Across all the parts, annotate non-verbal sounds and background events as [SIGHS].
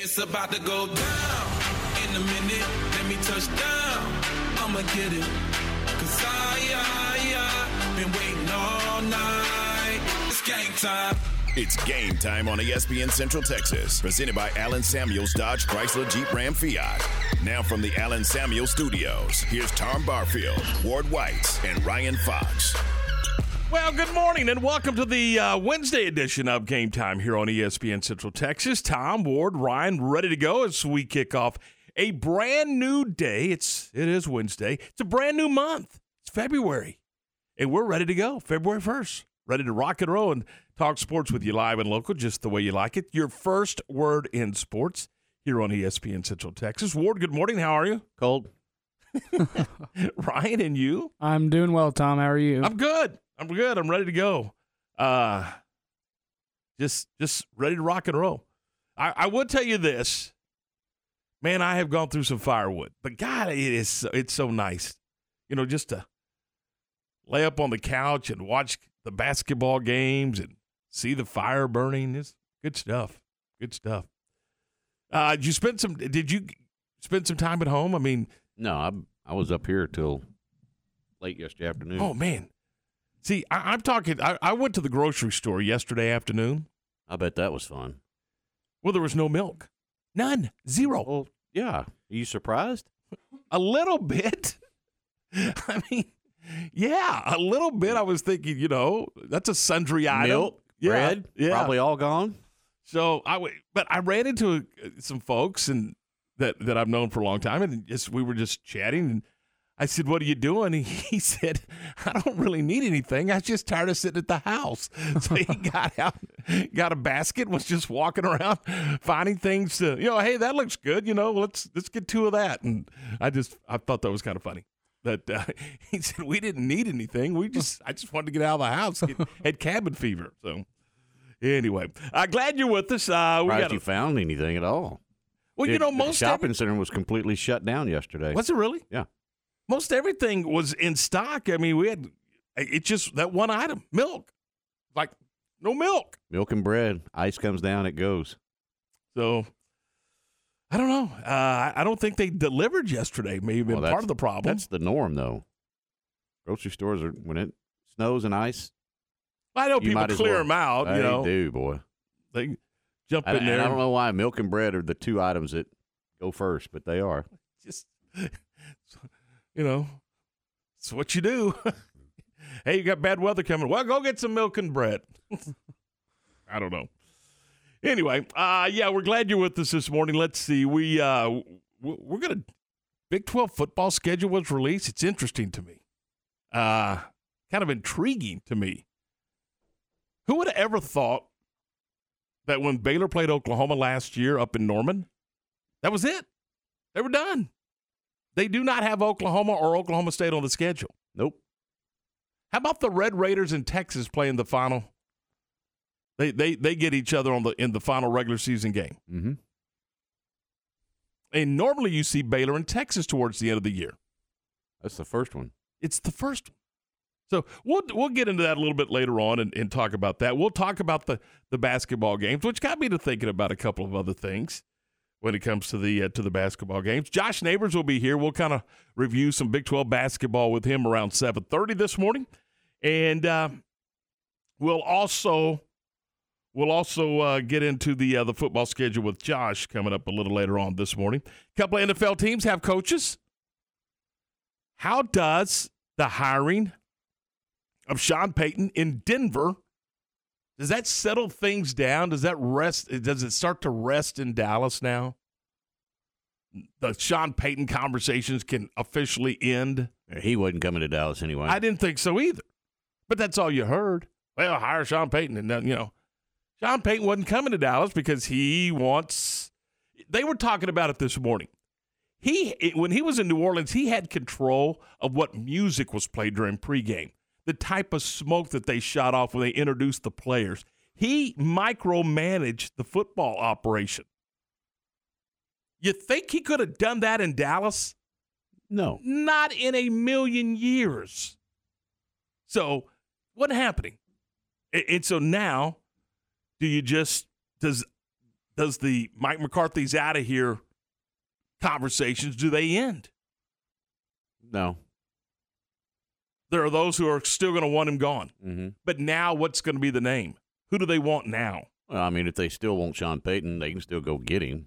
It's about to go down in a minute. Let me touch down. I'ma get it. Cause I, I, I been waiting all night. It's game time. It's game time on ESPN Central Texas, presented by Allen Samuels Dodge Chrysler Jeep Ram Fiat. Now from the Allen Samuels Studios, here's Tom Barfield, Ward White, and Ryan Fox. Well, good morning and welcome to the uh, Wednesday edition of Game Time here on ESPN Central Texas. Tom, Ward, Ryan, ready to go as we kick off a brand new day. It's it is Wednesday. It's a brand new month. It's February, and we're ready to go. February first, ready to rock and roll and talk sports with you live and local, just the way you like it. Your first word in sports here on ESPN Central Texas. Ward, good morning. How are you? Cold. [LAUGHS] Ryan and you? I'm doing well, Tom. How are you? I'm good. I'm good. I'm ready to go. Uh just just ready to rock and roll. I, I would tell you this. Man, I have gone through some firewood. But God, it is so, it's so nice. You know, just to lay up on the couch and watch the basketball games and see the fire burning. It's good stuff. Good stuff. Uh did you spend some did you spend some time at home? I mean, No, I I was up here till late yesterday afternoon. oh man. See, I, I'm talking I, I went to the grocery store yesterday afternoon. I bet that was fun. Well, there was no milk. None. Zero. Well, yeah. Are you surprised? A little bit. [LAUGHS] I mean, yeah, a little bit. I was thinking, you know, that's a sundry item. Milk, yeah, bread, yeah. probably all gone. So I, w- but I ran into uh, some folks and that that I've known for a long time, and just we were just chatting, and I said, "What are you doing?" He [LAUGHS] said, "I don't really need anything. I was just tired of sitting at the house." [LAUGHS] So he [LAUGHS] got out, got a basket, was just walking around finding things to, you know, hey, that looks good. You know, let's let's get two of that. And I just I thought that was kind of funny. That uh, he said we didn't need anything. We just I just wanted to get out of the house. Get, had cabin fever. So anyway, uh, glad you're with us. Uh, we got you found anything at all. well, you It- know, the most shopping every- center was completely shut down yesterday. was it really? Yeah. Most everything was in stock. I mean, we had it just that one item, milk, like no milk. Milk and bread. Ice comes down, it goes. So I don't know. Uh, I- don't think they delivered yesterday. Maybe been Well, part of the problem. That's the norm, though. Grocery stores are when it snows and ice. I know people clear well. them out. They You know, do, boy. they jump in there. I don't know why milk and bread are the two items that go first, but they are. Just you know, it's what you do. [LAUGHS] hey, you got bad weather coming. Well, go get some milk and bread. [LAUGHS] I don't know. Anyway, uh, yeah, we're glad you're with us this morning. Let's see. We uh, we're gonna Big Twelve football schedule was released. It's interesting to me. Uh, kind of intriguing to me. Who would have ever thought that when Baylor played Oklahoma last year up in Norman, that was it? They were done. They do not have Oklahoma or Oklahoma State on the schedule. Nope. How about the Red Raiders in Texas playing the final? They they they get each other on the in the final regular season game. Mm-hmm. And normally you see Baylor in Texas towards the end of the year. That's the first one. It's the first one. So we'll we'll get into that a little bit later on and, and talk about that. We'll talk about the the basketball games, which got me to thinking about a couple of other things when it comes to the uh, to the basketball games. Josh Neighbors will be here. We'll kind of review some Big Twelve basketball with him around seven thirty this morning, and uh, we'll also we'll also uh, get into the uh, the football schedule with Josh coming up a little later on this morning. A couple of NFL teams have coaches. How does the hiring of Sean Payton in Denver does that settle things down? Does that rest? Does it start to rest in Dallas now? The Sean Payton conversations can officially end. He wasn't coming to Dallas anyway. I didn't think so either, but that's all you heard. Well, hire Sean Payton, and then, you know, Sean Payton wasn't coming to Dallas because he wants. They were talking about it this morning. He when he was in New Orleans, he had control of what music was played during pregame, the type of smoke that they shot off when they introduced the players. He micromanaged the football operation. You think he could have done that in Dallas? no. Not in a million years. So, what happening? And, and so now, do you just does does the Mike McCarthy's out of here conversations do they end? No. There are those who are still going to want him gone. Mm-hmm. But now, what's going to be the name? Who do they want now? Well, I mean, if they still want Sean Payton, they can still go get him.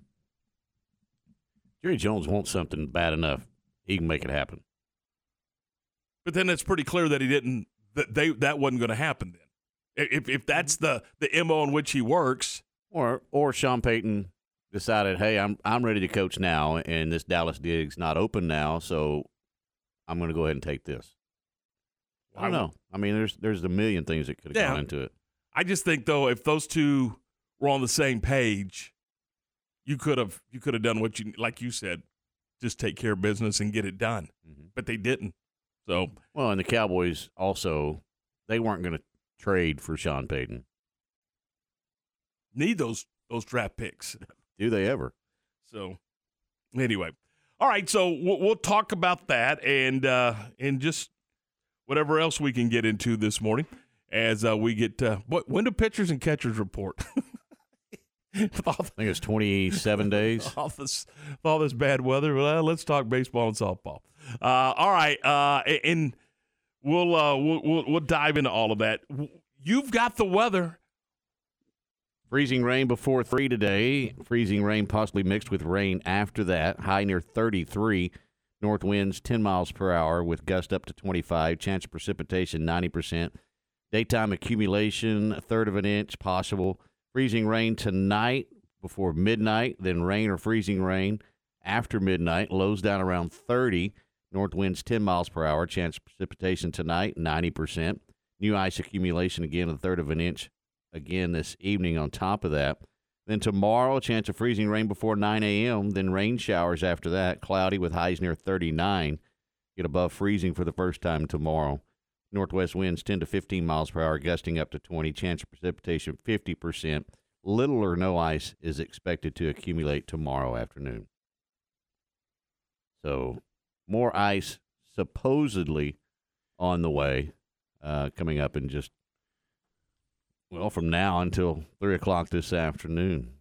Jerry Jones wants something bad enough; he can make it happen. But then it's pretty clear that he didn't. That they that wasn't going to happen. Then, if if that's the the mo in which he works, Or or Sean Payton decided, hey, I'm I'm ready to coach now, and this Dallas dig's not open now, so I'm going to go ahead and take this. I don't know. I mean, there's there's a million things that could have Yeah. gone into it. I just think though, if those two were on the same page, you could have you could have done what you like you said, just take care of business and get it done. Mhm. But they didn't. So Well, and the Cowboys also they weren't going to trade for Sean Payton. need those those draft picks. [LAUGHS] Do they ever? So anyway, all right. So we'll, we'll talk about that and uh, and just whatever else we can get into this morning as uh, we get uh, what when do pitchers and catchers report? [LAUGHS] I think it's 27 days. [LAUGHS] all this all this bad weather. Well, let's talk baseball and softball. Uh, all right, uh, and we'll, uh, we'll we'll we'll dive into all of that. You've got the weather. Freezing rain before 3 today. Freezing rain possibly mixed with rain after that. High near 33. North winds 10 miles per hour with gust up to 25. Chance of precipitation 90%. Daytime accumulation a third of an inch possible. Freezing rain tonight before midnight, then rain or freezing rain after midnight. Lows down around 30. North winds 10 miles per hour. Chance of precipitation tonight 90%. New ice accumulation again a third of an inch again this evening on top of that. Then tomorrow, chance of freezing rain before 9 a.m., then rain showers after that, cloudy with highs near 39. Get above freezing for the first time tomorrow. Northwest winds 10 to 15 miles per hour, gusting up to 20. Chance of precipitation 50%. Little or no ice is expected to accumulate tomorrow afternoon. So, more ice supposedly on the way, uh, coming up in just well, from now until three o'clock this afternoon.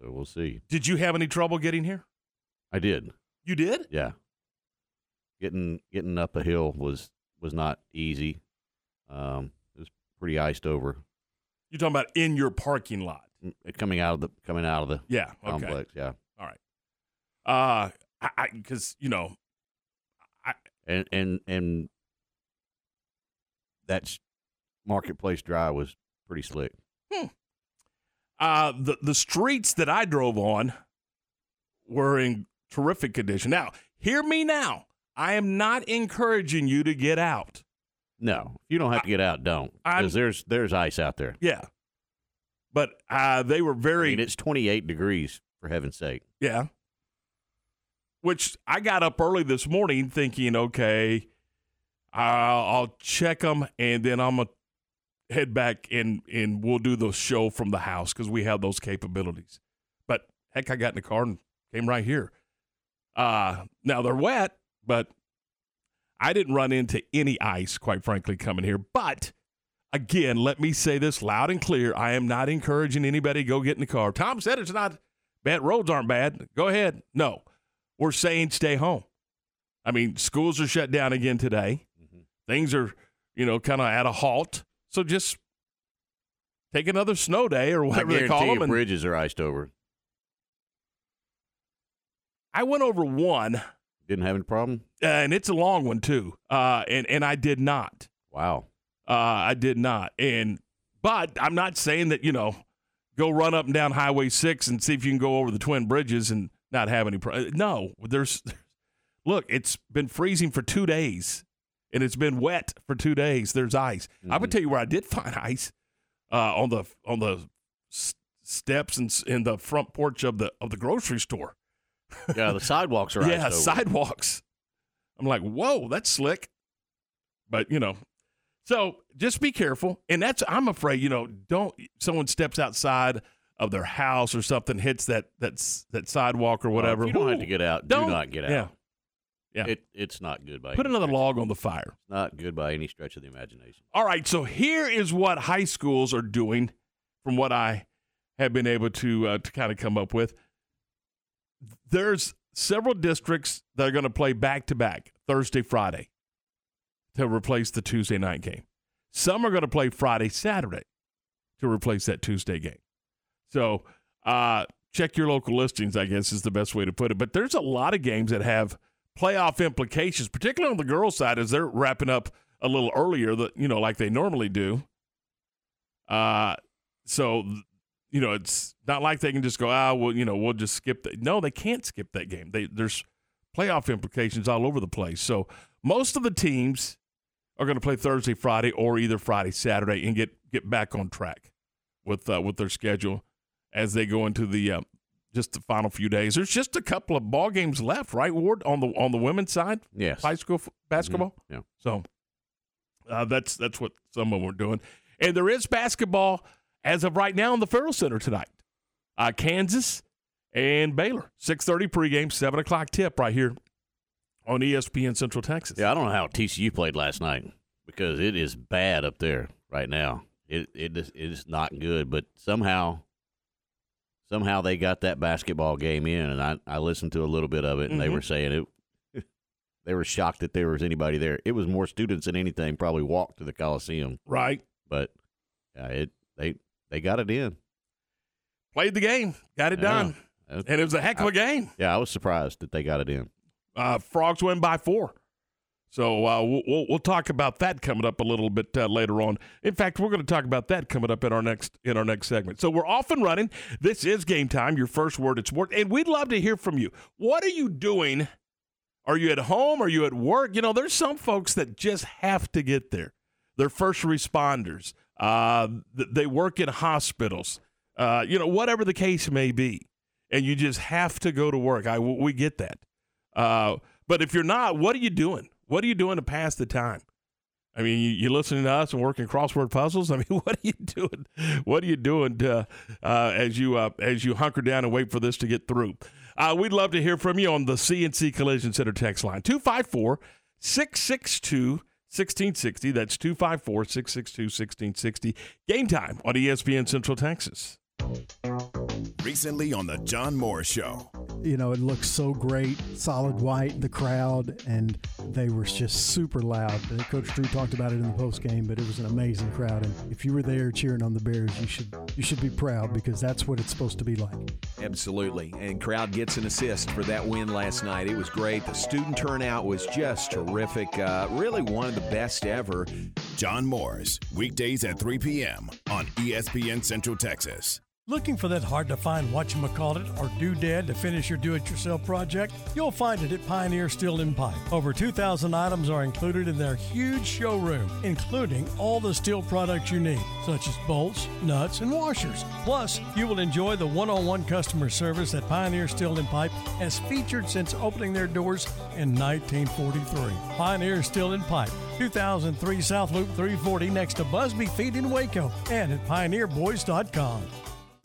So we'll see. Did you have any trouble getting here? I did, You did. yeah. Getting getting up a hill was was not easy. Um, it was pretty iced over. You're talking about in your parking lot. Mm, Coming out of the coming out of the Yeah. Okay. complex, yeah. All right. Uh, I because you know, I And and and that's marketplace dry was pretty slick. uh, the the streets that I drove on were in terrific condition. Now, hear me now. I am not encouraging you to get out. No, you don't have to get out, don't because there's there's ice out there. Yeah, but uh, they were I very mean, it's 28 degrees for heaven's sake. Yeah. Which I got up early this morning thinking, okay, I'll, I'll check them and then I'm to head back and, and we'll do the show from the house because we have those capabilities. But heck, I got in the car and came right here. Uh, now they're wet, but I didn't run into any ice, quite frankly, coming here. But again, let me say this loud and clear. I am not encouraging anybody to go get in the car. Tom said it's not bad. Roads aren't bad. Go ahead. No, we're saying stay home. I mean, schools are shut down again today. Things are, you know, kind of at a halt. So just take another snow day or whatever they call them. And bridges are iced over. I went over one, Didn't have any problem. uh, and it's a long one too. Uh, and and I did not. Wow. Uh, I did not. And but I'm not saying that you know, go run up and down Highway Six and see if you can go over the twin bridges and not have any. Pro- no, there's. [LAUGHS] Look, it's been freezing for two days, and it's been wet for two days. There's ice. I would Mhm. tell you where I did [LAUGHS] find ice uh, on the on the s- steps and s- in the front porch of the of the grocery store. Yeah, the sidewalks are ice. [LAUGHS] yeah, sidewalks. I'm like, whoa, that's slick. But you know, so just be careful. And that's I'm afraid, you know, don't someone steps outside of their house or something, hits that that's that sidewalk or Well, whatever. if you don't have to get out. don't- do not get out. Yeah. Yeah. It, it's not good by Put another stretch. log on the fire. It's not good by any stretch of the imagination. All right, so here is what high schools are doing from what I have been able to uh, to kind of come up with. There's several districts that are going to play back to back Thursday, Friday to replace the Tuesday night game. Some are going to play Friday, Saturday to replace that Tuesday game. So uh, check your local listings, I guess is the best way to put it. But there's a lot of games that have playoff implications, particularly on the girls' side, as they're wrapping up a little earlier, that you know, like they normally do. Uh, so you know, it's not like they can just go, ah, well, you know, we'll just skip that. No, they can't skip that game. They, there's playoff implications all over the place. So most of the teams are going to play Thursday, Friday, or either Friday, Saturday, and get get back on track with uh, with their schedule as they go into the uh, just the final few days. There's just a couple of ball games left, right, Ward, on the on the women's side. Yes, high school f- basketball. Mm-hmm. Yeah. So uh, that's that's what some of them are doing, and there is basketball as of right now in the Ferrell Center tonight. Uh, Kansas and Baylor, six thirty pregame, seven o'clock tip right here on ESPN Central Texas. Yeah, I don't know how TCU played last night because it is bad up there right now. It it is, it is not good, but somehow somehow they got that basketball game in, and I I listened to a little bit of it, and Mm-hmm. they were saying it. [LAUGHS] They were shocked that there was anybody there. It was more students than anything. Probably walked to the Coliseum, Right. but yeah, it they they got it in. Played the game, got it Yeah. done, Uh, and it was a heck of a game. Yeah, I was surprised that they got it in. Uh, Frogs win by four. So uh, we'll, we'll talk about that coming up a little bit uh, later on. In fact, we're going to talk about that coming up in our next in our next segment. So we're off and running. This is game time. Your first word at sport, and we'd love to hear from you. What are you doing? Are you at home? Are you at work? You know, there's some folks that just have to get there. They're first responders. Uh, th- they work in hospitals. Uh, you know, whatever the case may be, and you just have to go to work. I we get that. Uh, but if you're not, what are you doing? What are you doing to pass the time? I mean, you, you listening to us and working crossword puzzles. [LAUGHS] I mean, what are you doing? What are you doing to, uh, as you uh, as you hunker down and wait for this to get through? Uh, we'd love to hear from you on the CNC Collision Center text line 254 662 1660. That's 254 662 1660. Game time on ESPN Central Texas. Recently on the John Moore Show. you know, it looked so great, solid white, the crowd, and they were just super loud. Coach Drew talked about it in the post game, but it was an amazing crowd. And if you were there cheering on the Bears, you should you should be proud because that's what it's supposed to be like. Absolutely. And crowd gets an assist for that win last night. It was great. The student turnout was just terrific. Uh, really one of the best ever. John Moore's weekdays at 3 p.m. on ESPN Central Texas. Looking for that hard to find whatchamacallit or doodad to finish your do it yourself project? You'll find it at Pioneer Steel and Pipe. Over 2,000 items are included in their huge showroom, including all the steel products you need, such as bolts, nuts, and washers. Plus, you will enjoy the one on one customer service that Pioneer Steel and Pipe has featured since opening their doors in 1943. Pioneer Steel and Pipe, 2003 South Loop 340 next to Busby Feed in Waco, and at pioneerboys.com.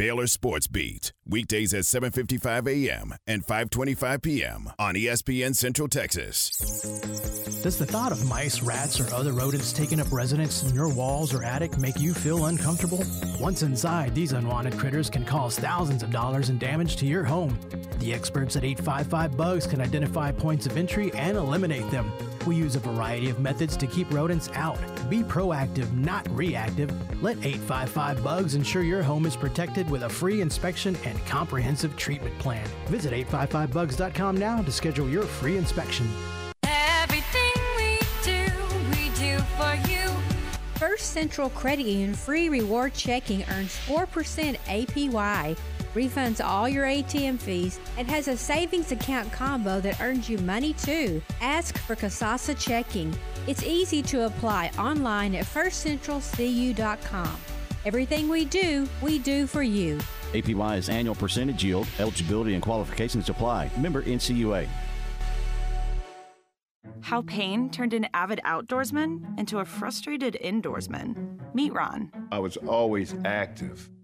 Baylor Sports Beat Weekdays at 7:55 a.m. and 5:25 p.m. on ESPN Central Texas. Does the thought of mice, rats, or other rodents taking up residence in your walls or attic make you feel uncomfortable? Once inside, these unwanted critters can cause thousands of dollars in damage to your home. The experts at 855 Bugs can identify points of entry and eliminate them. We use a variety of methods to keep rodents out. Be proactive, not reactive. Let 855 Bugs ensure your home is protected with a free inspection and comprehensive treatment plan. Visit 855bugs.com now to schedule your free inspection. Everything we do, we do for you. First Central Credit Union free reward checking earns 4% APY, refunds all your ATM fees, and has a savings account combo that earns you money too. Ask for Kasasa Checking. It's easy to apply online at firstcentralcu.com. Everything we do, we do for you. APY is annual percentage yield. Eligibility and qualifications apply. Member NCUA. How pain turned an avid outdoorsman into a frustrated indoorsman. Meet Ron. I was always active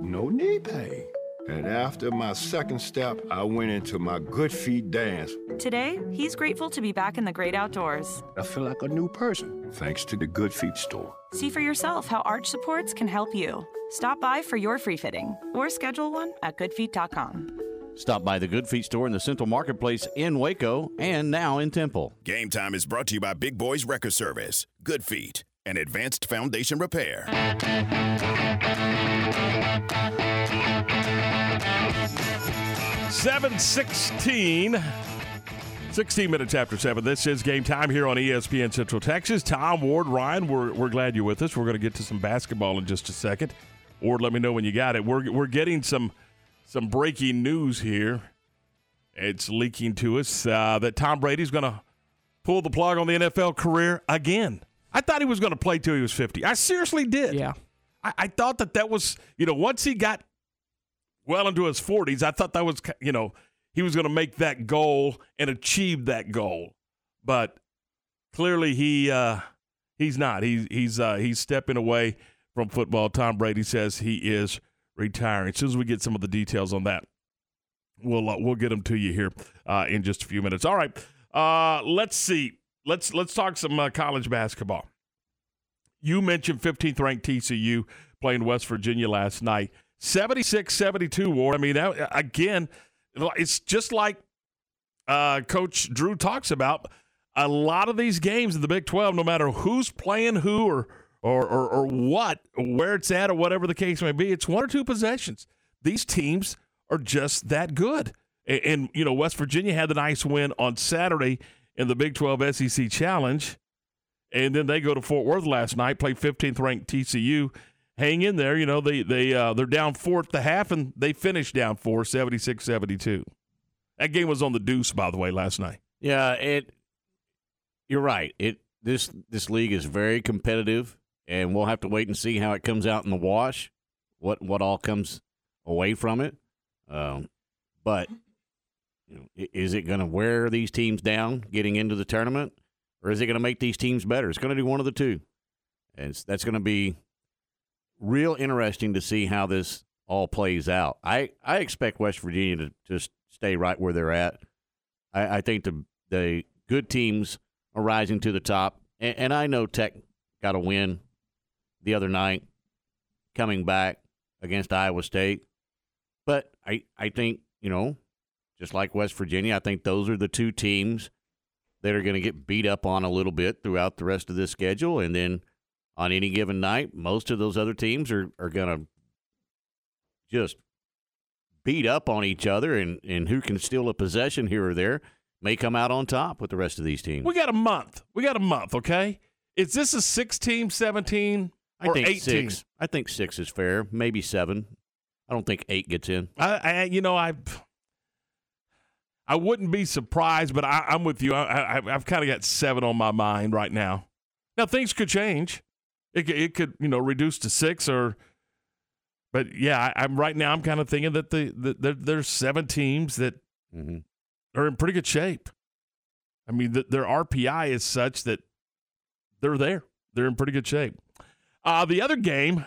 no knee pain. And after my second step, I went into my Good Feet dance. Today, he's grateful to be back in the great outdoors. I feel like a new person, thanks to the Good Feet store. See for yourself how arch supports can help you. Stop by for your free fitting or schedule one at goodfeet.com. Stop by the Good Feet store in the Central Marketplace in Waco and now in Temple. Game time is brought to you by Big Boys Record Service, Good Feet, and Advanced Foundation Repair. Seven sixteen. 16 minutes after 7. This is game time here on ESPN Central Texas. Tom, Ward, Ryan, we're, we're glad you're with us. We're going to get to some basketball in just a second. Ward, let me know when you got it. We're, we're getting some some breaking news here. It's leaking to us uh, that Tom Brady's going to pull the plug on the NFL career again. I thought he was going to play till he was 50. I seriously did. Yeah. I, I thought that that was, you know, once he got well into his 40s, I thought that was, you know, he was going to make that goal and achieve that goal. But clearly he uh, he's not. He's he's uh, he's stepping away from football. Tom Brady says he is retiring. As soon as we get some of the details on that, we'll uh, we'll get them to you here uh, in just a few minutes. All right, uh, let's see. Let's let's talk some uh, college basketball. You mentioned 15th ranked TCU playing West Virginia last night. 76-72 war. I mean, that, again, it's just like uh, Coach Drew talks about. A lot of these games in the Big 12, no matter who's playing who or or, or, or what, where it's at, or whatever the case may be, it's one or two possessions. These teams are just that good. And, and, you know, West Virginia had the nice win on Saturday in the Big 12 SEC Challenge. And then they go to Fort Worth last night, play 15th ranked TCU. Hang in there. You know, they, they, uh, they're down four at the half, and they finish down four, 76 72. That game was on the deuce, by the way, last night. Yeah, it. You're right. It this this league is very competitive, and we'll have to wait and see how it comes out in the wash. What what all comes away from it? Um, but is it going to wear these teams down getting into the tournament, or is it going to make these teams better? It's going to do one of the two, and that's going to be real interesting to see how this all plays out. I, I expect West Virginia to just stay right where they're at. I, I think the the good teams are rising to the top, and, and I know Tech got a win the other night, coming back against Iowa State. But I I think you know, just like West Virginia, I think those are the two teams that are going to get beat up on a little bit throughout the rest of this schedule, and then on any given night, most of those other teams are are going to just beat up on each other and, and who can steal a possession here or there may come out on top with the rest of these teams. We got a month. We got a month, okay? Is this a 16, 17, I or think 18? six. I think six is fair, maybe seven. I don't think eight gets in. I, I you know, I I wouldn't be surprised, but I, I'm with you. I, I, I've kind of got seven on my mind right now. Now things could change. It could, it could you know reduce to six or, but yeah, I, I'm right now. I'm kind of thinking that the, the, the there's seven teams that Mm-hmm. are in pretty good shape. I mean, the, their RPI is such that they're there. They're in pretty good shape. Uh, the other game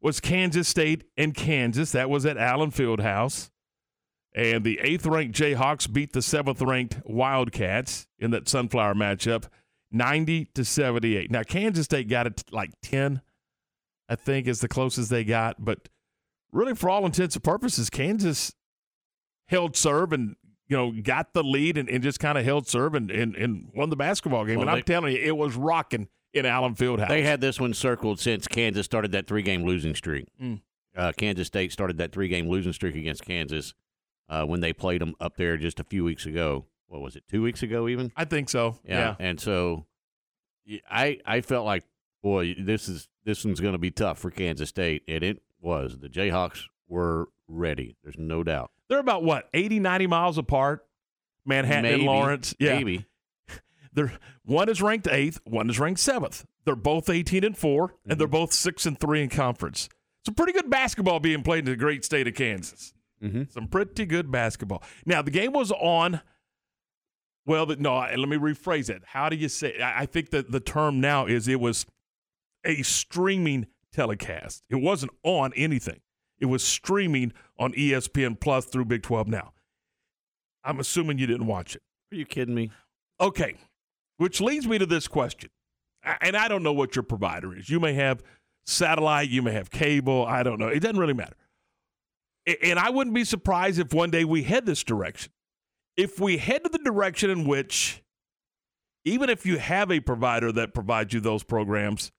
was Kansas State and Kansas. That was at Allen Fieldhouse. And the eighth ranked Jayhawks beat the seventh ranked Wildcats in that Sunflower matchup 90 to 78. Now, Kansas State got it like 10, I think, is the closest they got. But really, for all intents and purposes, Kansas held serve and you know got the lead and, and just kind of held serve and, and, and won the basketball game. Well, and I'm they- telling you, it was rocking in Allen Fieldhouse. They had this one circled since Kansas started that three game losing streak. Mm. Uh, Kansas State started that three game losing streak against Kansas uh, when they played them up there just a few weeks ago. What was it, two weeks ago even? I think so. Yeah. And so I I felt like, boy, this is this one's going to be tough for Kansas State. And it was. The Jayhawks were ready. There's no doubt. They're about what 80, 90 miles apart. Manhattan and Lawrence. Yeah. Maybe. [LAUGHS] They're one is ranked eighth, one is ranked seventh. They're both eighteen and 4 and Mm-hmm. they're both six and three in conference. It's a pretty good basketball being played in the great state of Kansas. Mm-hmm. Some pretty good basketball. Now the game was on. Well, no. Let me rephrase it. How do you say? I I think that the term now is it was a streaming telecast. It wasn't on anything. It was streaming on ESPN Plus through Big Twelve Now. I'm assuming you didn't watch it. Are you kidding me? Okay, which leads me to this question. And I don't know what your provider is. You may have satellite, you may have cable. I don't know. It doesn't really matter. And I wouldn't be surprised if one day we head this direction. If we head to the direction in which, even if you have a provider that provides you those programs,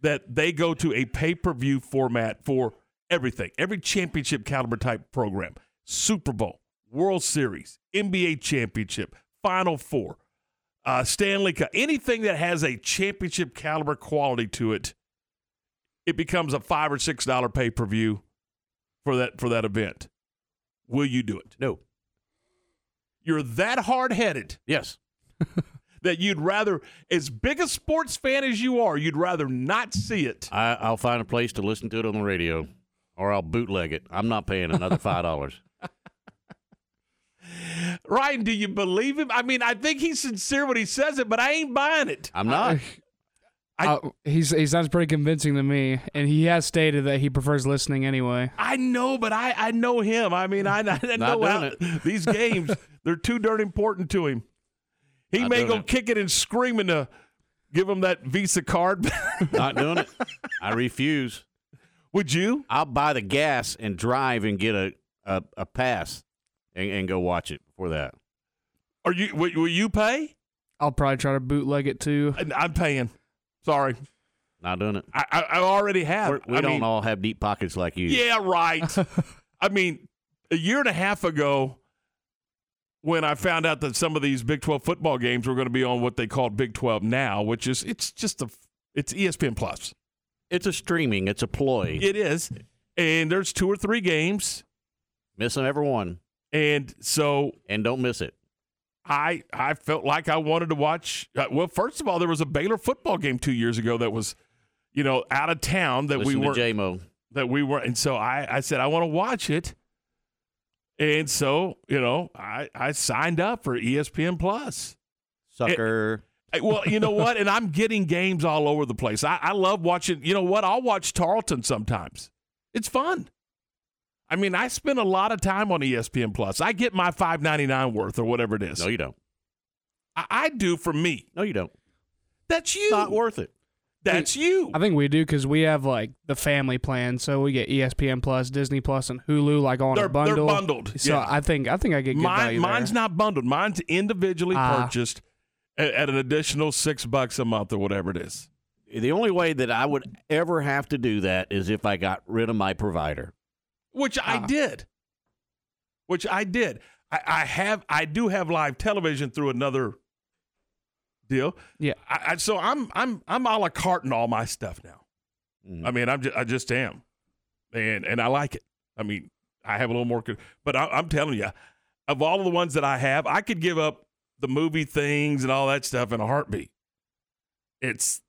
that they go to a pay per view format for everything, every championship caliber type program, Super Bowl, World Series, NBA championship, Final Four, uh, Stanley Cup, anything that has a championship caliber quality to it, it becomes a five or six dollar pay per view for that for that event. Will you do it? No. You're that hard headed Yes. [LAUGHS] that you'd rather, as big a sports fan as you are, you'd rather not see it. I, I'll find a place to listen to it on the radio, or I'll bootleg it. I'm not paying another [LAUGHS] five dollars. Ryan, do you believe him? I mean, I think he's sincere when he says it, but I ain't buying it. I'm not. Uh, he's he sounds pretty convincing to me, and he has stated that he prefers listening anyway. I know, but I, I know him. I mean, I, I [LAUGHS] know how [LAUGHS] these games, they're too darn important to him. He Not may doing go it. kicking and screaming to give him that Visa card. [LAUGHS] not doing it. I refuse. Would you? I'll buy the gas and drive and get a a, a pass and, and go watch it before that. Are you? Will, will you pay? I'll probably try to bootleg it too. I'm paying. Sorry, Not doing it. I, I, I already have. We're, we I don't mean, all have deep pockets like you. Yeah, right. [LAUGHS] I mean, a year and a half ago, when I found out that some of these Big 12 football games were going to be on what they called Big 12 now, which is it's just a it's ESPN Plus. It's a streaming. It's a ploy. It is, and there's two or three games, Miss them every one, and so and don't miss it. I I felt like I wanted to watch. Uh, well, first of all, there was a Baylor football game two years ago that was, you know, out of town that Listen we weren't that we were, and so I I said I want to watch it, and so you know I I signed up for ESPN Plus. Sucker. Hey, Well, you know what? And I'm getting games all over the place. I, I love watching. You know what? I'll watch Tarleton sometimes. It's fun. I mean, I spend a lot of time on ESPN Plus. I get my five ninety nine worth or whatever it is. no, you don't. I, I do for me. No, you don't. That's you. Not worth it. That's you. I think we do because we have like the family plan, so we get ESPN Plus, Disney Plus, and Hulu like on They're- a they're bundle. bundled, So yeah. I think I think I get good Mine, value there. mine's not bundled. Mine's individually Ah. purchased at, at an additional six bucks a month or whatever it is. The only way that I would ever have to do that is if I got rid of my provider. Which I did. Which I did. I, I have. I do have live television through another deal. Yeah. I, I, so I'm I'm I'm a la carte in all my stuff now. Mm. I mean, I'm just, I just am, and and I like it. I mean, I have a little more, but I, I'm telling you, of all of the ones that I have, I could give up the movie things and all that stuff in a heartbeat. It's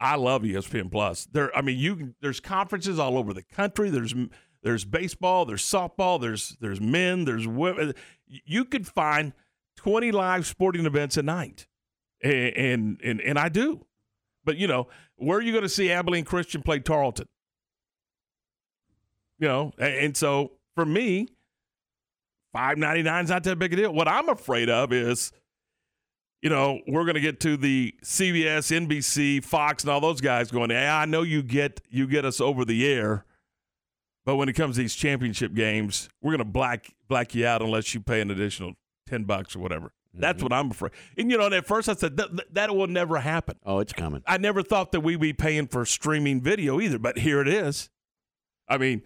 I love ESPN Plus. There, I mean, you there's conferences all over the country. There's there's baseball, there's softball, there's there's men, there's women. Uh, you could find 20 live sporting events a night, and and and, and I do. But you know, where are you going to see Abilene Christian play Tarleton? You know, and, and so for me, five ninety nine is not that big a deal. What I'm afraid of is you know, we're going to get to the CBS, NBC, Fox, and all those guys going. Yeah, I know you get you get us over the air, but when it comes to these championship games, we're going to black black you out unless you pay an additional ten bucks or whatever. Mm-hmm. That's what I'm afraid. And you know, at first I said that, that will never happen. Oh, it's coming. I never thought that we'd be paying for streaming video either, but here it is. I mean,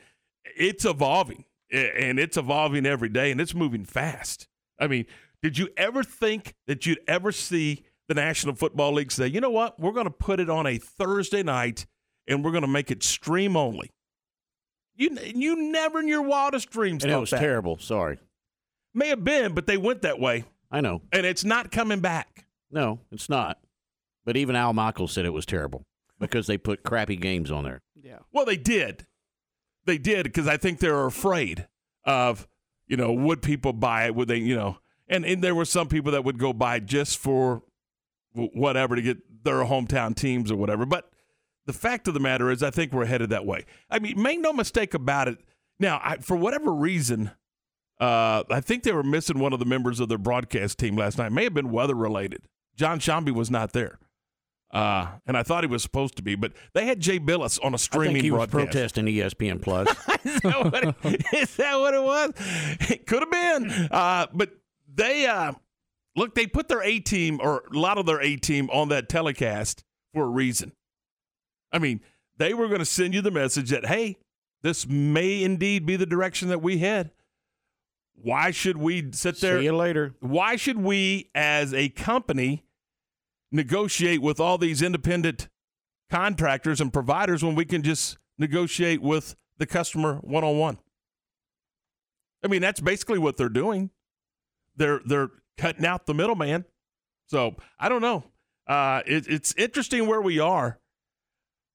it's evolving, and it's evolving every day, and it's moving fast. I mean, did you ever think that you'd ever see the National Football League say, you know what, we're going to put it on a Thursday night and we're going to make it stream only? You you never in your wildest dreams and thought it was that. terrible. Sorry, may have been, but they went that way. I know, and it's not coming back. No, it's not. But even Al Michaels said it was terrible because they put crappy games on there. Yeah. Well, they did. They did because I think they're afraid of, you know, would people buy it? Would they, you know, and and there were some people that would go buy just for whatever to get their hometown teams or whatever. But the fact of the matter is, I think we're headed that way. I mean, make no mistake about it. Now, I, for whatever reason, uh, I think they were missing one of the members of their broadcast team last night. It may have been weather related. Jon Sciambi was not there. Uh, and I thought he was supposed to be, but they had Jay Bilas on a streaming I think he broadcast. was protesting ESPN Plus. [LAUGHS] is, that what it, is that what it was? It could have been. Uh, but they uh, look. They put their A team or a lot of their A team on that telecast for a reason. I mean, they were going to send you the message that hey, this may indeed be the direction that we head. Why should we sit there? See you later. Why should we, as a company, negotiate with all these independent contractors and providers when we can just negotiate with the customer one on one? I mean, that's basically what they're doing. They're they're cutting out the middleman. So I don't know. Uh, it, it's interesting where we are,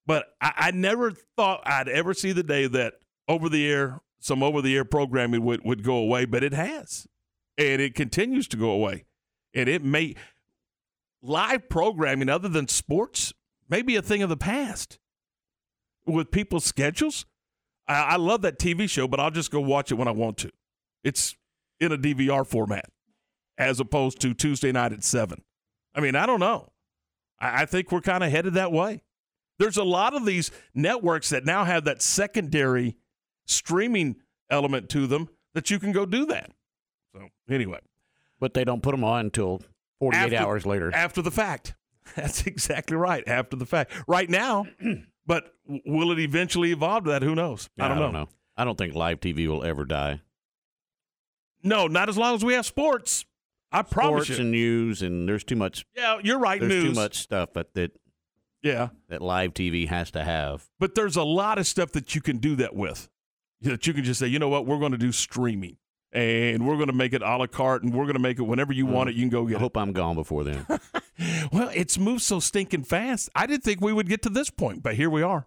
but I, I never thought I'd ever see the day that over the air some over the air programming would, would go away, but it has. And it continues to go away. And it may live programming other than sports may be a thing of the past. With people's schedules. I, I love that TV show, but I'll just go watch it when I want to. It's in a DVR format as opposed to Tuesday night at seven. I mean, I don't know. I, I think we're kind of headed that way. There's a lot of these networks that now have that secondary streaming element to them that you can go do that. So anyway, but they don't put them on until 48 after, hours later. After the fact. [LAUGHS] That's exactly right. After the fact. Right now, [CLEARS THROAT] but will it eventually evolve to that? Who knows? Yeah, I, don't, I don't know. know. I don't think live TV will ever die. No, not as long as we have sports. I promise sports you. and news, and there's too much. Yeah, you're right. There's news. too much stuff that, that yeah that live TV has to have. But there's a lot of stuff that you can do that with. That you can just say, you know what, we're going to do streaming, and we're going to make it a la carte, and we're going to make it whenever you want it. You can go get I it. hope I'm gone before then. [LAUGHS] well, it's moved so stinking fast. I didn't think we would get to this point, but here we are.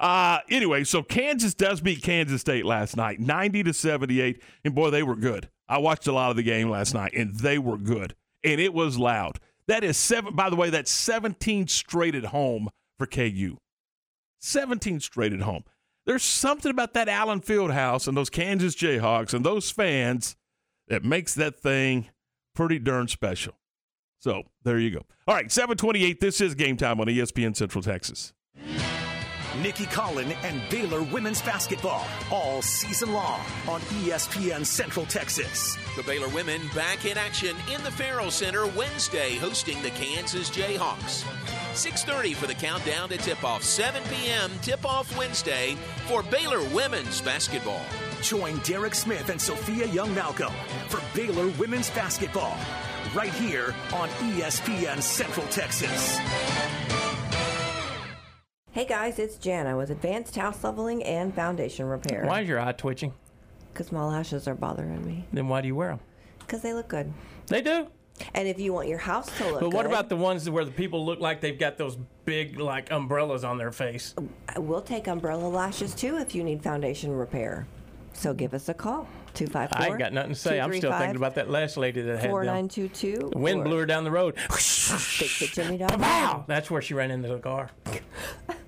Uh, anyway, so Kansas does beat Kansas State last night, 90 to 78. And boy, they were good. I watched a lot of the game last night, and they were good. And it was loud. That is seven, by the way, that's 17 straight at home for KU. 17 straight at home. There's something about that Allen Fieldhouse and those Kansas Jayhawks and those fans that makes that thing pretty darn special. So there you go. All right, 728. This is game time on ESPN Central Texas. Nicki Collen and Baylor women's basketball all season long on ESPN Central Texas. The Baylor women back in action in the Ferrell Center Wednesday, hosting the Kansas Jayhawks. 6:30 for the countdown to tip-off. 7 p.m. tip-off Wednesday for Baylor women's basketball. Join Derek Smith and Sophia Young Malcolm for Baylor women's basketball right here on ESPN Central Texas. Hey guys, it's Jana with Advanced House Leveling and Foundation Repair. Why is your eye twitching? Because my lashes are bothering me. Then why do you wear them? Because they look good. They do. And if you want your house to look But what good, about the ones where the people look like they've got those big like umbrellas on their face? We'll take umbrella lashes too if you need foundation repair. So give us a call. 254 I ain't got nothing to say. I'm still thinking about that last lady that had 4922. The wind blew her down the road. Jimmy. Pow! That's where she ran into the car. [LAUGHS]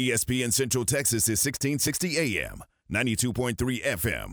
ESPN Central Texas is 1660 AM, 92.3 FM,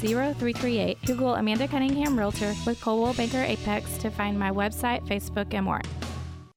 0338. Google Amanda Cunningham Realtor with Coldwell Banker Apex to find my website, Facebook, and more.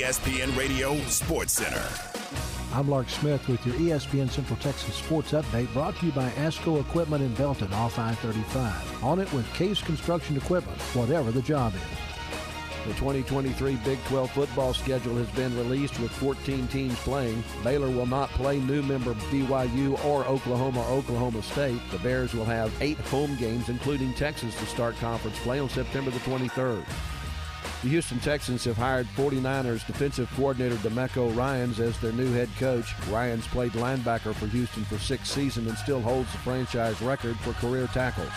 ESPN Radio Sports Center. I'm Lark Smith with your ESPN Central Texas Sports Update brought to you by ASCO Equipment in Belton off I-35. On it with Case Construction Equipment, whatever the job is. The 2023 Big 12 football schedule has been released with 14 teams playing. Baylor will not play new member BYU or Oklahoma or Oklahoma State. The Bears will have eight home games, including Texas, to start conference play on September the 23rd. The Houston Texans have hired 49ers defensive coordinator Demeco Ryans as their new head coach. Ryans played linebacker for Houston for six seasons and still holds the franchise record for career tackles.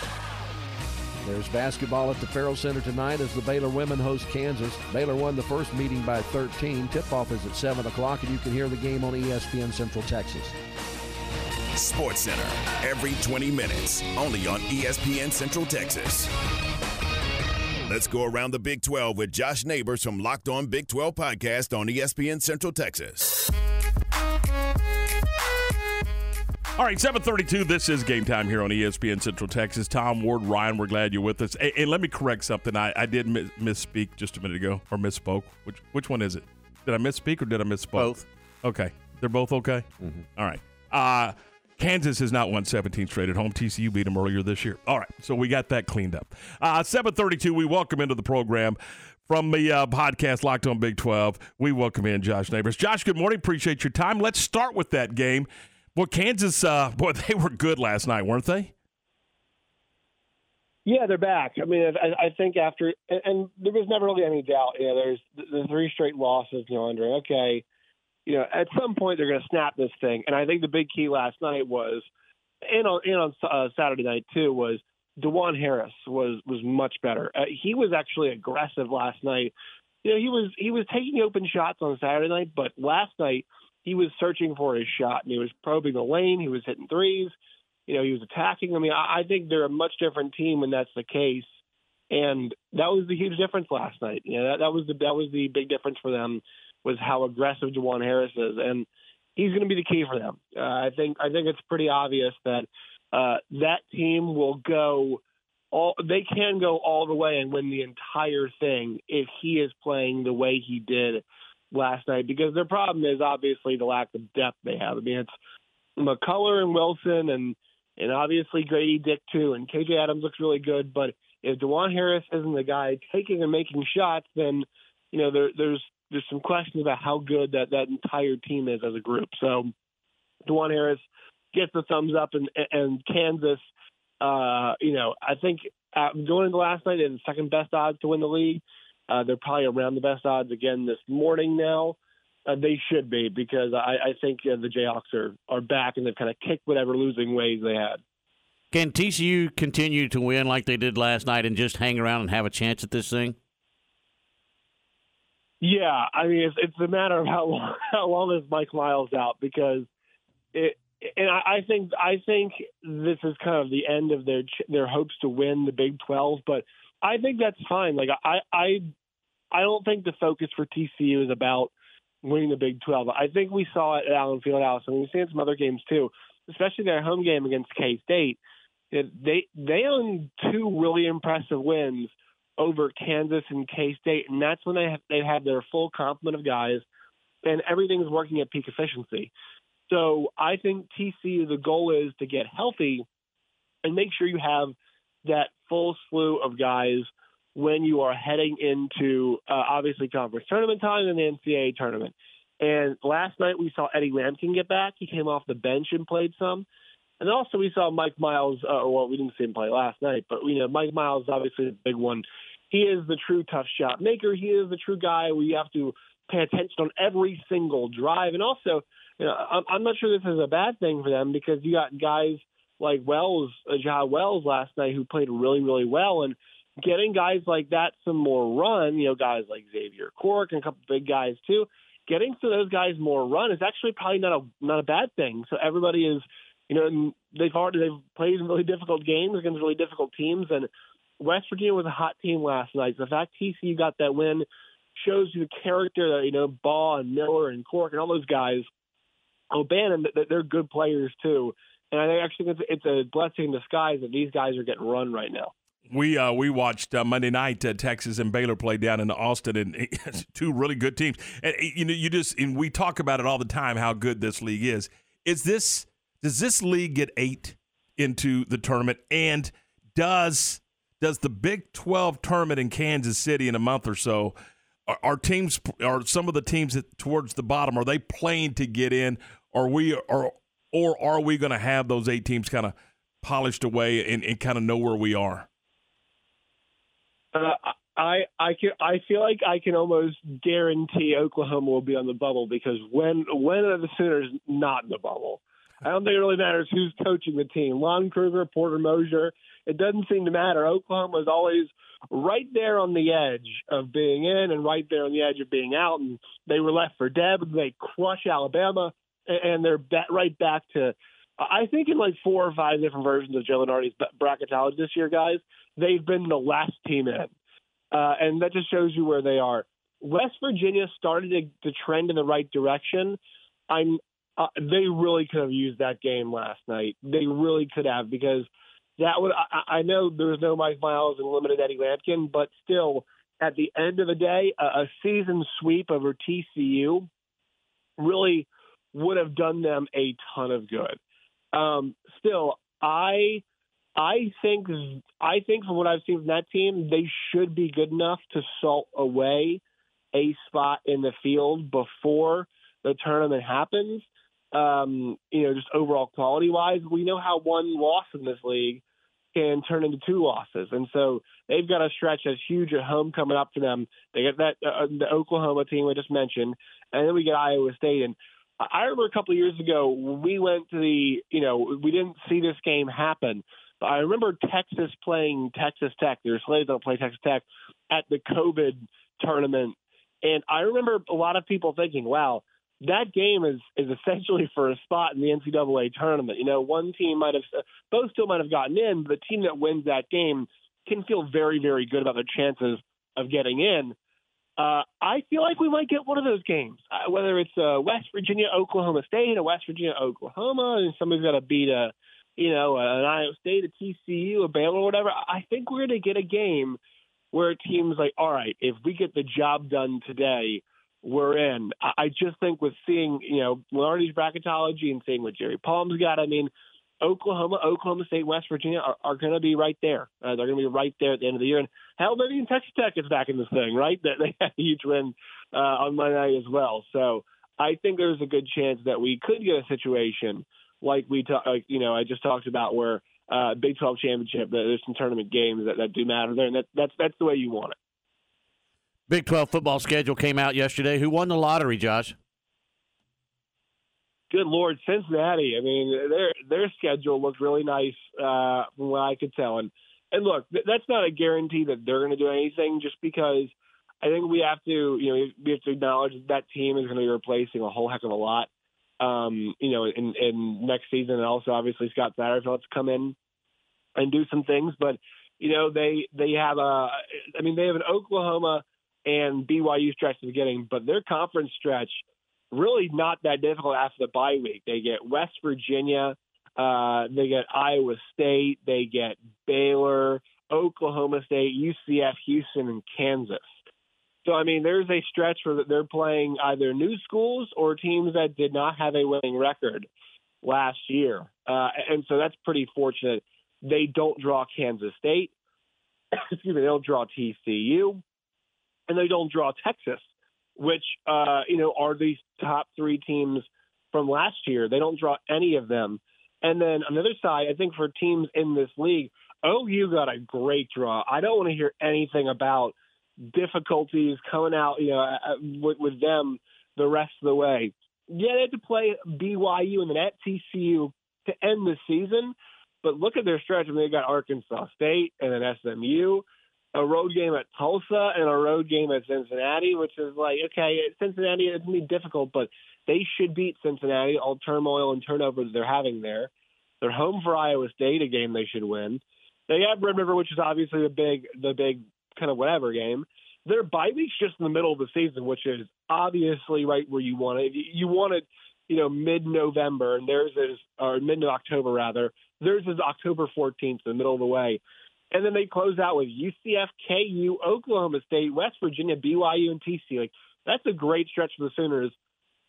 There's basketball at the Ferrell Center tonight as the Baylor women host Kansas. Baylor won the first meeting by 13. Tip-off is at 7 o'clock, and you can hear the game on ESPN Central Texas. Sports Center, every 20 minutes, only on ESPN Central Texas. Let's go around the Big 12 with Josh Neighbors from Locked On Big 12 podcast on ESPN Central Texas. All right, 732. This is game time here on ESPN Central Texas. Tom Ward, Ryan, we're glad you're with us. And, and let me correct something. I, I did mis- misspeak just a minute ago, or misspoke. Which which one is it? Did I misspeak or did I misspoke? Both. Okay. They're both okay? All right. Uh, Kansas has not won 17 straight at home. TCU beat them earlier this year. All right, so we got that cleaned up. Uh, 732, we welcome into the program from the uh, podcast Locked on Big 12. We welcome in Josh Neighbors. Josh, good morning. Appreciate your time. Let's start with that game. Well, Kansas, uh, [LAUGHS] boy, they were good last night, weren't they? Yeah, they're back. I mean, I, I think after, and, and there was never really any doubt. You know, there's the, the three straight losses. You know, wondering, okay, you know, at some point they're going to snap this thing. And I think the big key last night was, and on and on uh, Saturday night too, was Dajuan Harris was was much better. Uh, he was actually aggressive last night. You know, he was he was taking open shots on Saturday night, but last night he was searching for his shot and he was probing the lane. He was hitting threes. You know, he was attacking. I mean, I, I think they're a much different team when that's the case. And that was the huge difference last night. You know, that, that was the that was the big difference for them was how aggressive Dajuan Harris is, and he's going to be the key for them. Uh, I think I think it's pretty obvious that uh, that team will go all. They can go all the way and win the entire thing if he is playing the way he did last night. Because their problem is obviously the lack of depth they have. I mean, it's McCullar and Wilson and and obviously Grady Dick too, and KJ Adams looks really good. But if Dajuan Harris isn't the guy taking and making shots, then you know there, there's there's some questions about how good that that entire team is as a group. So Dajuan Harris gets the thumbs up, and and Kansas, uh, you know, I think uh, going into last night, they had the second best odds to win the league. Uh, they're probably around the best odds again this morning now. Uh, they should be because I, I think uh, the Jayhawks are, are back and they've kind of kicked whatever losing ways they had. Can TCU continue to win like they did last night and just hang around and have a chance at this thing? Yeah, I mean it's it's a matter of how long [LAUGHS] how long is Mike Miles out because it and I, I think I think this is kind of the end of their their hopes to win the Big Twelve, but I think that's fine. Like I I I don't think the focus for TCU is about winning the Big Twelve. I think we saw it at Allen Fieldhouse, and we've seen it some other games too, especially their home game against K State. They they own two really impressive wins over Kansas and K State, and that's when they have, they have their full complement of guys, and everything's working at peak efficiency. So I think TCU the goal is to get healthy and make sure you have that full slew of guys when you are heading into uh, obviously conference tournament time and the NCAA tournament. And last night we saw Eddie Lampkin get back. He came off the bench and played some. And also we saw Mike Miles. Uh, well, we didn't see him play last night, but you know Mike Miles is obviously the big one. He is the true tough shot maker. He is the true guy you have to pay attention on every single drive. And also, you know, I'm, I'm not sure this is a bad thing for them because you got guys like Wells, uh, Jah Wells last night who played really, really well. And getting guys like that some more run, you know, guys like Xavier Cork and a couple big guys too, getting to those guys more run is actually probably not a not a bad thing. So everybody is, you know, they've already they've played really difficult games against really difficult teams, and West Virginia was a hot team last night. So the fact TCU got that win shows you the character that you know Baugh and Miller and Cork and all those guys. O'Bannon, that they're good players too. And I actually think it's, it's a blessing in disguise that these guys are getting run right now. We uh, we watched uh, Monday night uh, Texas and Baylor play down in Austin, and [LAUGHS] two really good teams. And you know, you just and we talk about it all the time how good this league is. Is this does this league get eight into the tournament? And does does the Big Twelve tournament in Kansas City in a month or so? Are, are teams are some of the teams that, towards the bottom are they playing to get in? Are we are or are we going to have those eight teams kind of polished away and, and kind of know where we are? Uh, I I can I feel like I can almost guarantee Oklahoma will be on the bubble because when when are the Sooners not in the bubble? I don't think it really matters who's coaching the team. Lon Kruger, Porter Moser, it doesn't seem to matter. Oklahoma is always right there on the edge of being in and right there on the edge of being out. And they were left for dead. They crush Alabama, and they're right back to. I think in like four or five different versions of Joe Lunardi's bracketology this year, guys, they've been the last team in, uh, and that just shows you where they are. West Virginia started to, to trend in the right direction. I'm. Uh, they really could have used that game last night. They really could have because that would I, I know there was no Mike Miles and limited Eddie Lampkin, but still, at the end of the day, a, a season sweep over TCU really would have done them a ton of good. Um, still, I I think I think from what I've seen from that team, they should be good enough to salt away a spot in the field before the tournament happens um, you know, just overall quality wise. We know how one loss in this league can turn into two losses, and so they've got a stretch that's huge at home coming up to them. They get that uh, the Oklahoma team I just mentioned, and then we get Iowa State. And I remember a couple of years ago we went to the, you know, we didn't see this game happen. But I remember Texas playing Texas Tech. They were to play Texas Tech at the COVID tournament, and I remember a lot of people thinking, "Wow." That game is is essentially for a spot in the NCAA tournament. You know, one team might have, both still might have gotten in, but the team that wins that game can feel very, very good about their chances of getting in. Uh, I feel like we might get one of those games, uh, whether it's uh, West Virginia, Oklahoma State, or West Virginia, Oklahoma, and somebody's got to beat a, you know, an Iowa State, a TCU, a Baylor, or whatever. I think we're going to get a game where team's like, all right, if we get the job done today we're in. I just think with seeing, you know, Lunardi's bracketology and seeing what Jerry Palm's got, I mean, Oklahoma, Oklahoma State, West Virginia are, are going to be right there. Uh, they're going to be right there at the end of the year. And hell, maybe even Texas Tech is back in this thing, right? [LAUGHS] That they had a huge win uh, on Monday night as well. So I think there's a good chance that we could get a situation like we talk, like you know, I just talked about where uh, Big 12 championship. There's some tournament games that, that do matter there, and that, that's that's the way you want it. Big 12 football schedule came out yesterday. Who won the lottery, Josh? Good Lord, Cincinnati. I mean, their their schedule looked really nice uh, from what I could tell. And and look, th- that's not a guarantee that they're going to do anything, just because I think we have to, you know, we have to acknowledge that, that team is going to be replacing a whole heck of a lot, um, you know, in, in next season. And also, obviously, Scott Satterfield to come in and do some things. But you know, they they have a, I mean, they have an Oklahoma and BYU stretch the beginning, but their conference stretch really not that difficult after the bye week. They get West Virginia, uh, they get Iowa State, they get Baylor, Oklahoma State, UCF, Houston, and Kansas. So I mean, there's a stretch where they're playing either new schools or teams that did not have a winning record last year, uh, and so that's pretty fortunate. They don't draw Kansas State. [COUGHS] Excuse me, they don't draw TCU, and they don't draw Texas, which uh, you know are these top three teams from last year. They don't draw any of them. And then on the other side, I think for teams in this league, OU got a great draw. I don't want to hear anything about difficulties coming out, you know, uh, uh, with, with them the rest of the way. Yeah, they had to play BYU and then at TCU to end the season, but look at their stretch. I mean, they got Arkansas State and then SMU, a road game at Tulsa, and a road game at Cincinnati, which is like, okay, Cincinnati, it's going to be difficult, but they should beat Cincinnati, all turmoil and turnover that they're having there. They're home for Iowa State, a game they should win. They have Red River, which is obviously the big, the big kind of whatever game. Their bye week's just in the middle of the season, which is obviously right where you want it. You want it, you know, mid-November, and theirs is or mid-October rather. Theirs is October 14th, the middle of the way. And then they close out with UCF, KU, Oklahoma State, West Virginia, BYU, and TC. Like that's a great stretch for the Sooners.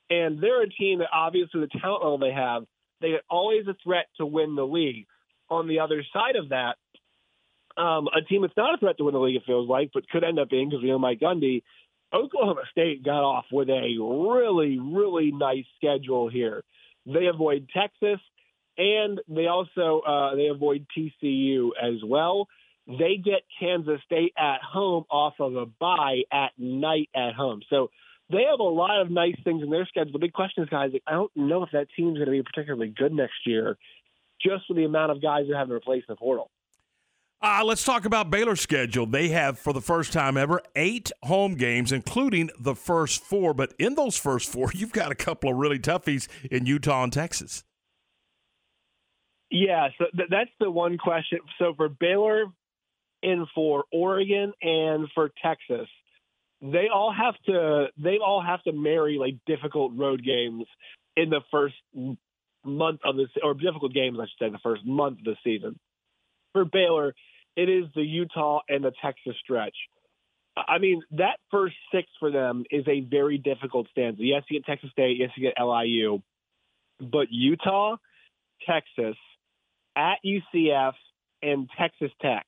And they're a team that obviously the talent level they have, they are always a threat to win the league. On the other side of that, um, a team that's not a threat to win the league, it feels like, but could end up being because we know Mike Gundy. Oklahoma State got off with a really, really nice schedule here. They avoid Texas, and they also uh, they avoid TCU as well. They get Kansas State at home off of a bye at night at home. So they have a lot of nice things in their schedule. The big question is, guys, I don't know if that team's going to be particularly good next year, just with the amount of guys they're having to replace in the portal. Uh, let's talk about Baylor's schedule. They have, for the first time ever, eight home games, including the first four. But in those first four, [LAUGHS] you've got a couple of really toughies in Utah and Texas. Yeah, so th- that's the one question. So for Baylor and for Oregon and for Texas, they all have to they all have to marry like difficult road games in the first month of this or difficult games, I should say, the first month of the season. For Baylor, it is the Utah and the Texas stretch. I mean, that first six for them is a very difficult stanza. Yes, you get Texas State, yes, you get LIU, but Utah, Texas, at UCF, and Texas Tech.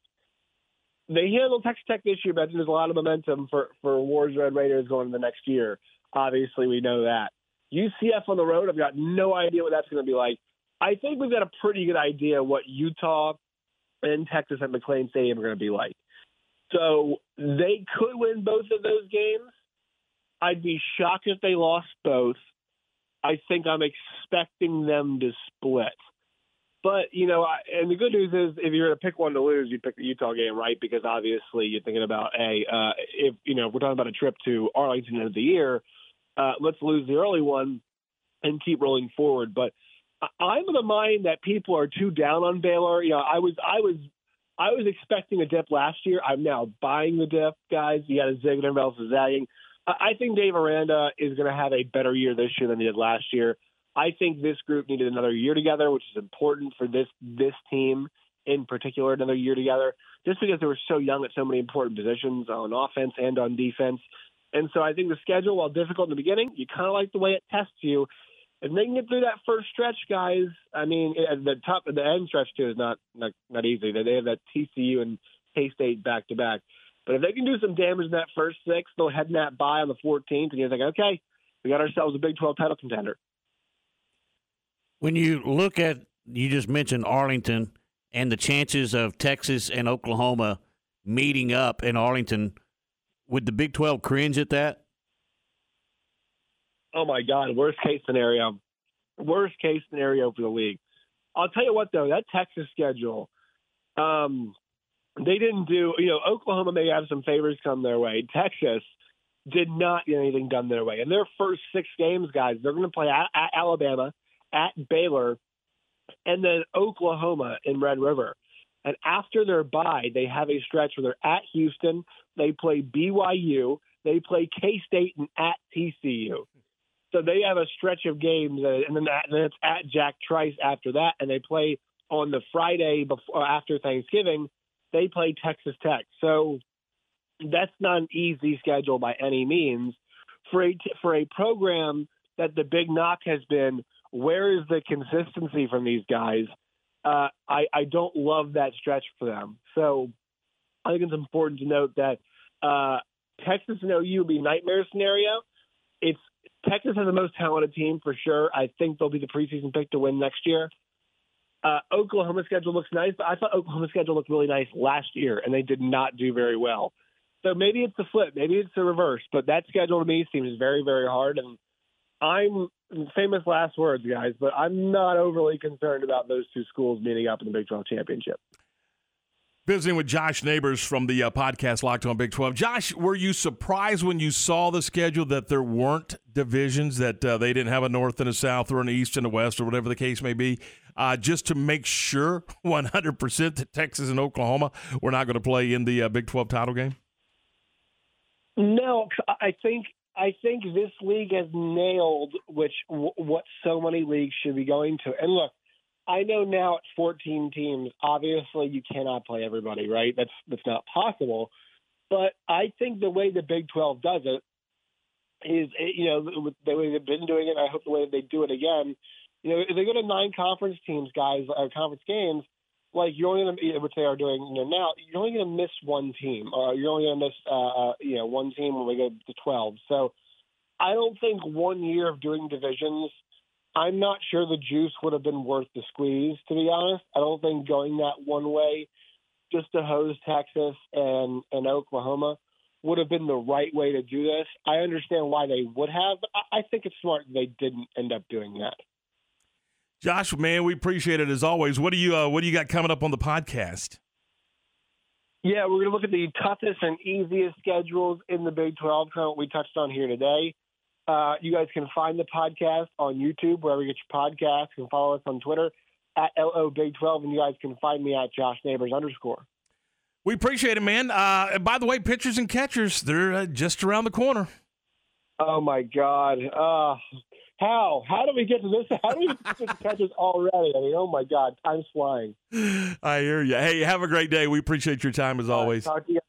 They handled Texas Tech this year, but there's a lot of momentum for for Wars Red Raiders going into the next year. Obviously, we know that. UCF on the road, I've got no idea what that's going to be like. I think we've got a pretty good idea what Utah and Texas at McLane Stadium are going to be like. So they could win both of those games. I'd be shocked if they lost both. I think I'm expecting them to split. But you know, I, and the good news is, if you're going to pick one to lose, you'd pick the Utah game, right? Because obviously, you're thinking about, hey, uh, if you know, if we're talking about a trip to Arlington end of the year, uh, let's lose the early one and keep rolling forward. But I'm of the mind that people are too down on Baylor. You know, I was, I was, I was expecting a dip last year. I'm now buying the dip, guys. You got a zig and everybody is zagging. I think Dave Aranda is going to have a better year this year than he did last year. I think this group needed another year together, which is important for this this team in particular. Another year together, just because they were so young at so many important positions on offense and on defense. And so I think the schedule, while difficult in the beginning, you kind of like the way it tests you. If they can get through that first stretch, guys, I mean, eh, the top, the end stretch too is not not, not easy. They have that TCU and K State back to back. But if they can do some damage in that first six, they'll head in that by on the 14th, and you're like, okay, we got ourselves a Big 12 title contender. When you look at, you just mentioned Arlington and the chances of Texas and Oklahoma meeting up in Arlington, would the Big 12 cringe at that? Oh my God, worst case scenario. Worst case scenario for the league. I'll tell you what though, that Texas schedule, um, they didn't do. You know, Oklahoma may have some favors come their way. Texas did not get anything done their way. In their first six games, guys, they're going to play Alabama, at Baylor, and then Oklahoma in Red River. And after their bye, they have a stretch where they're at Houston, they play BYU, they play K State, and at TCU. So they have a stretch of games, uh, and then, that, then it's at Jack Trice after that, and they play on the Friday before after Thanksgiving. They play Texas Tech. So that's not an easy schedule by any means for a for a program that the big knock has been. Where is the consistency from these guys? Uh, I I don't love that stretch for them. So I think it's important to note that uh, Texas and OU would be nightmare scenario. It's Texas has the most talented team for sure. I think they'll be the preseason pick to win next year. Uh, Oklahoma's schedule looks nice, but I thought Oklahoma schedule looked really nice last year, and they did not do very well. So maybe it's the flip, maybe it's the reverse, but that schedule to me seems very, very hard. And I'm famous last words, guys, but I'm not overly concerned about those two schools meeting up in the Big 12 championship. Visiting with Josh Neighbors from the uh, podcast Locked On Big 12. Josh, were you surprised when you saw the schedule that there weren't divisions, that uh, they didn't have a North and a South or an East and a West or whatever the case may be, uh, just to make sure [LAUGHS] 100% that Texas and Oklahoma were not going to play in the uh, Big 12 title game? No, I think I think this league has nailed which what so many leagues should be going to. And look, I know now it's 14 teams. Obviously, you cannot play everybody, right? That's that's not possible. But I think the way the Big 12 does it is, eh, you know, the way they've been doing it. I hope the way they do it again. You know, if they go to nine conference teams, guys, or conference games, like you're only to, which they are doing you know, now, you're only going to miss one team, or you're only going to miss, uh, uh, you know, one team when we go to 12. So I don't think one year of doing divisions I'm not sure the juice would have been worth the squeeze, to be honest. I don't think going that one way just to hose Texas and, and Oklahoma would have been the right way to do this. I understand why they would have, but I think it's smart they didn't end up doing that. Josh, man, we appreciate it as always. What do you uh, what do you got coming up on the podcast? Yeah, we're going to look at the toughest and easiest schedules in the Big 12, kind of what we touched on here today. Uh, you guys can find the podcast on YouTube, wherever you get your podcasts. You can follow us on Twitter at LO Big 12, and you guys can find me at Josh Neighbors underscore. We appreciate it, man. Uh, and by the way, pitchers and catchers, they're uh, just around the corner. Oh, my God. How? How do we get to this? How do we get to the catchers already? I mean, oh, my God. Time's flying. I hear you. Hey, have a great day. We appreciate your time as always. talk to you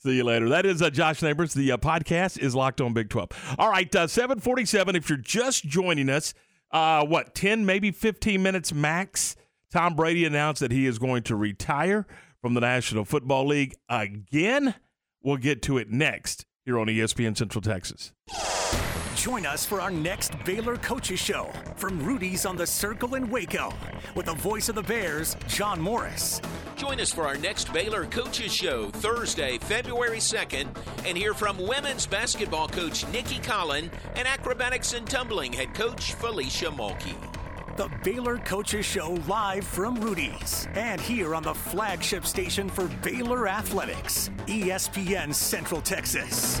See you later. That is uh, Josh Neighbors. The uh, podcast is Locked On Big 12. All right, uh, 747. If you're just joining us, uh, what, 10, maybe 15 minutes max? Tom Brady announced that he is going to retire from the National Football League again. We'll get to it next here on ESPN Central Texas. Join us for our next Baylor Coaches Show from Rudy's on the Circle in Waco with the voice of the Bears, John Morris. Join us for our next Baylor Coaches Show Thursday, February 2nd, and hear from women's basketball coach Nicki Collen and acrobatics and tumbling head coach Felicia Mulkey. The Baylor Coaches Show live from Rudy's and here on the flagship station for Baylor Athletics, ESPN Central Texas.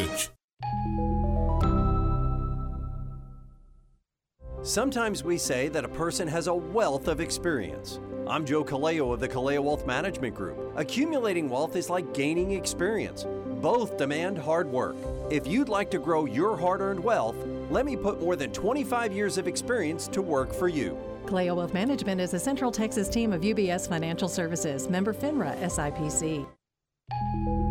Sometimes we say that a person has a wealth of experience. I'm Joe Kaleo of the Kaleo Wealth Management Group. Accumulating wealth is like gaining experience. Both demand hard work. If you'd like to grow your hard earned wealth, let me put more than 25 years of experience to work for you. Kaleo Wealth Management is a Central Texas team of UBS Financial Services, member FINRA SIPC.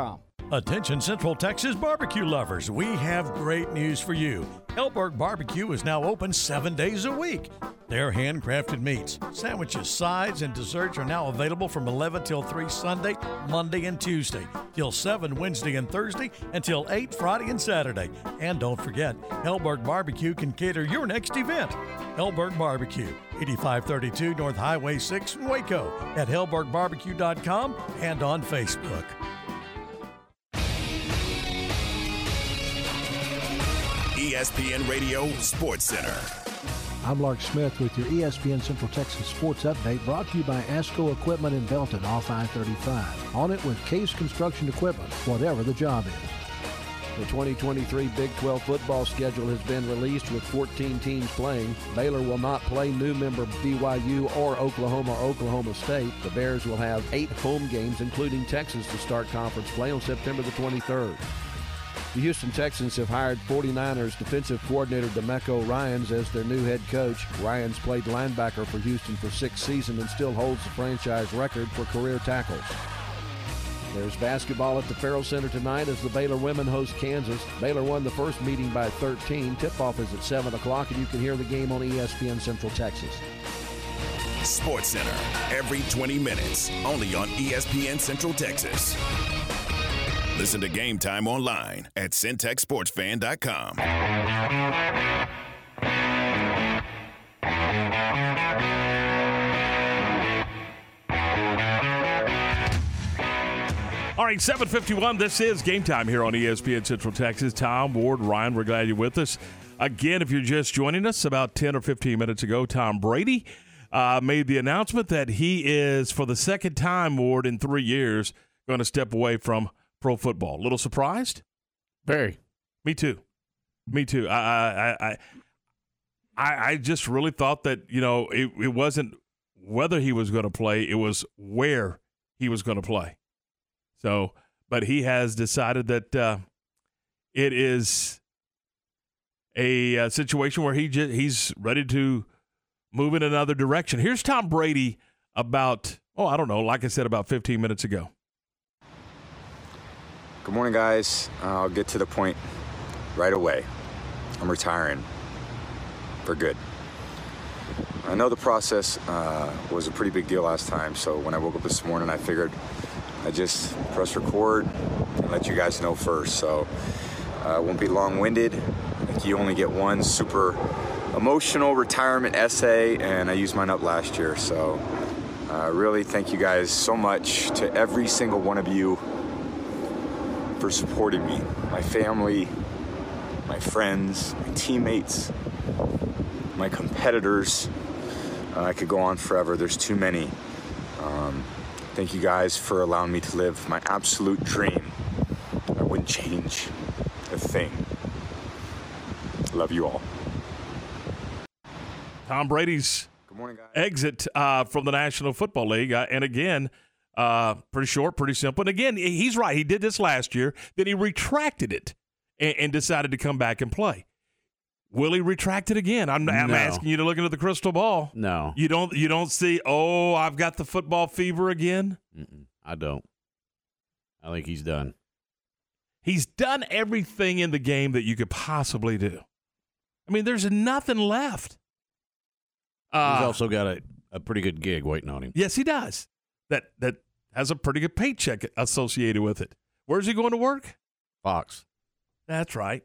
Attention Central Texas barbecue lovers, we have great news for you. Helberg Barbecue is now open seven days a week. Their handcrafted meats, sandwiches, sides, and desserts are now available from 11 till 3 Sunday, Monday, and Tuesday, till 7 Wednesday and Thursday, until 8 Friday and Saturday. And don't forget, Helberg Barbecue can cater your next event. Helberg Barbecue, 8532 North Highway 6 in Waco, at helbergbarbecue.com and on Facebook. ESPN Radio Sports Center. I'm Lark Smith with your ESPN Central Texas Sports Update brought to you by ASCO Equipment in Belton off I-35. On it with Case Construction Equipment, whatever the job is. The 2023 Big 12 football schedule has been released with 14 teams playing. Baylor will not play new member BYU or Oklahoma or Oklahoma State. The Bears will have eight home games, including Texas, to start conference play on September the 23rd. The Houston Texans have hired 49ers defensive coordinator Demeco Ryans as their new head coach. Ryans played linebacker for Houston for six seasons and still holds the franchise record for career tackles. There's basketball at the Ferrell Center tonight as the Baylor women host Kansas. Baylor won the first meeting by 13. Tip-off is at 7 o'clock, and you can hear the game on ESPN Central Texas. Sports Center, every 20 minutes, only on ESPN Central Texas. Listen to Game Time online at centexsportsfan.com. All right, 751. This is game time here on ESPN Central Texas. Tom, Ward, Ryan, we're glad you're with us. Again, if you're just joining us about 10 or 15 minutes ago, Tom Brady uh, made the announcement that he is, for the second time, Ward, in three years, going to step away from pro football. A little surprised? Very. Me too. Me too. I, I, I, I, I just really thought that, you know, it, it wasn't whether he was going to play, it was where he was going to play. So, but he has decided that uh, it is a, uh situation where he just, he's ready to move in another direction. Here's Tom Brady about oh I don't know, like I said about 15 minutes ago. Good morning, guys. Uh, I'll get to the point right away. I'm retiring for good. I know the process uh, was a pretty big deal last time, so when I woke up this morning, I figured I just press record and let you guys know first. So uh, it won't be long-winded. Like you only get one super emotional retirement essay, and I used mine up last year. So uh, really, thank you guys so much to every single one of you for supporting me, my family, my friends, my teammates, my competitors. Uh, I could go on forever. There's too many. Um, thank you guys for allowing me to live my absolute dream. I wouldn't change a thing. Love you all. Tom Brady's exit uh, from the National Football League. Uh, and again, uh, pretty short, pretty simple. And again, he's right. He did this last year. Then he retracted it and, and decided to come back and play. Will he retract it again? I'm, I'm No. asking you to look into the crystal ball. No. You don't. You don't see. Oh, I've got the football fever again. Mm-mm, I don't. I think he's done. He's done everything in the game that you could possibly do. I mean, there's nothing left. he's Uh, also got a, a pretty good gig waiting on him. Yes, he does. That that has a pretty good paycheck associated with it. Where's he going to work? Fox. That's right.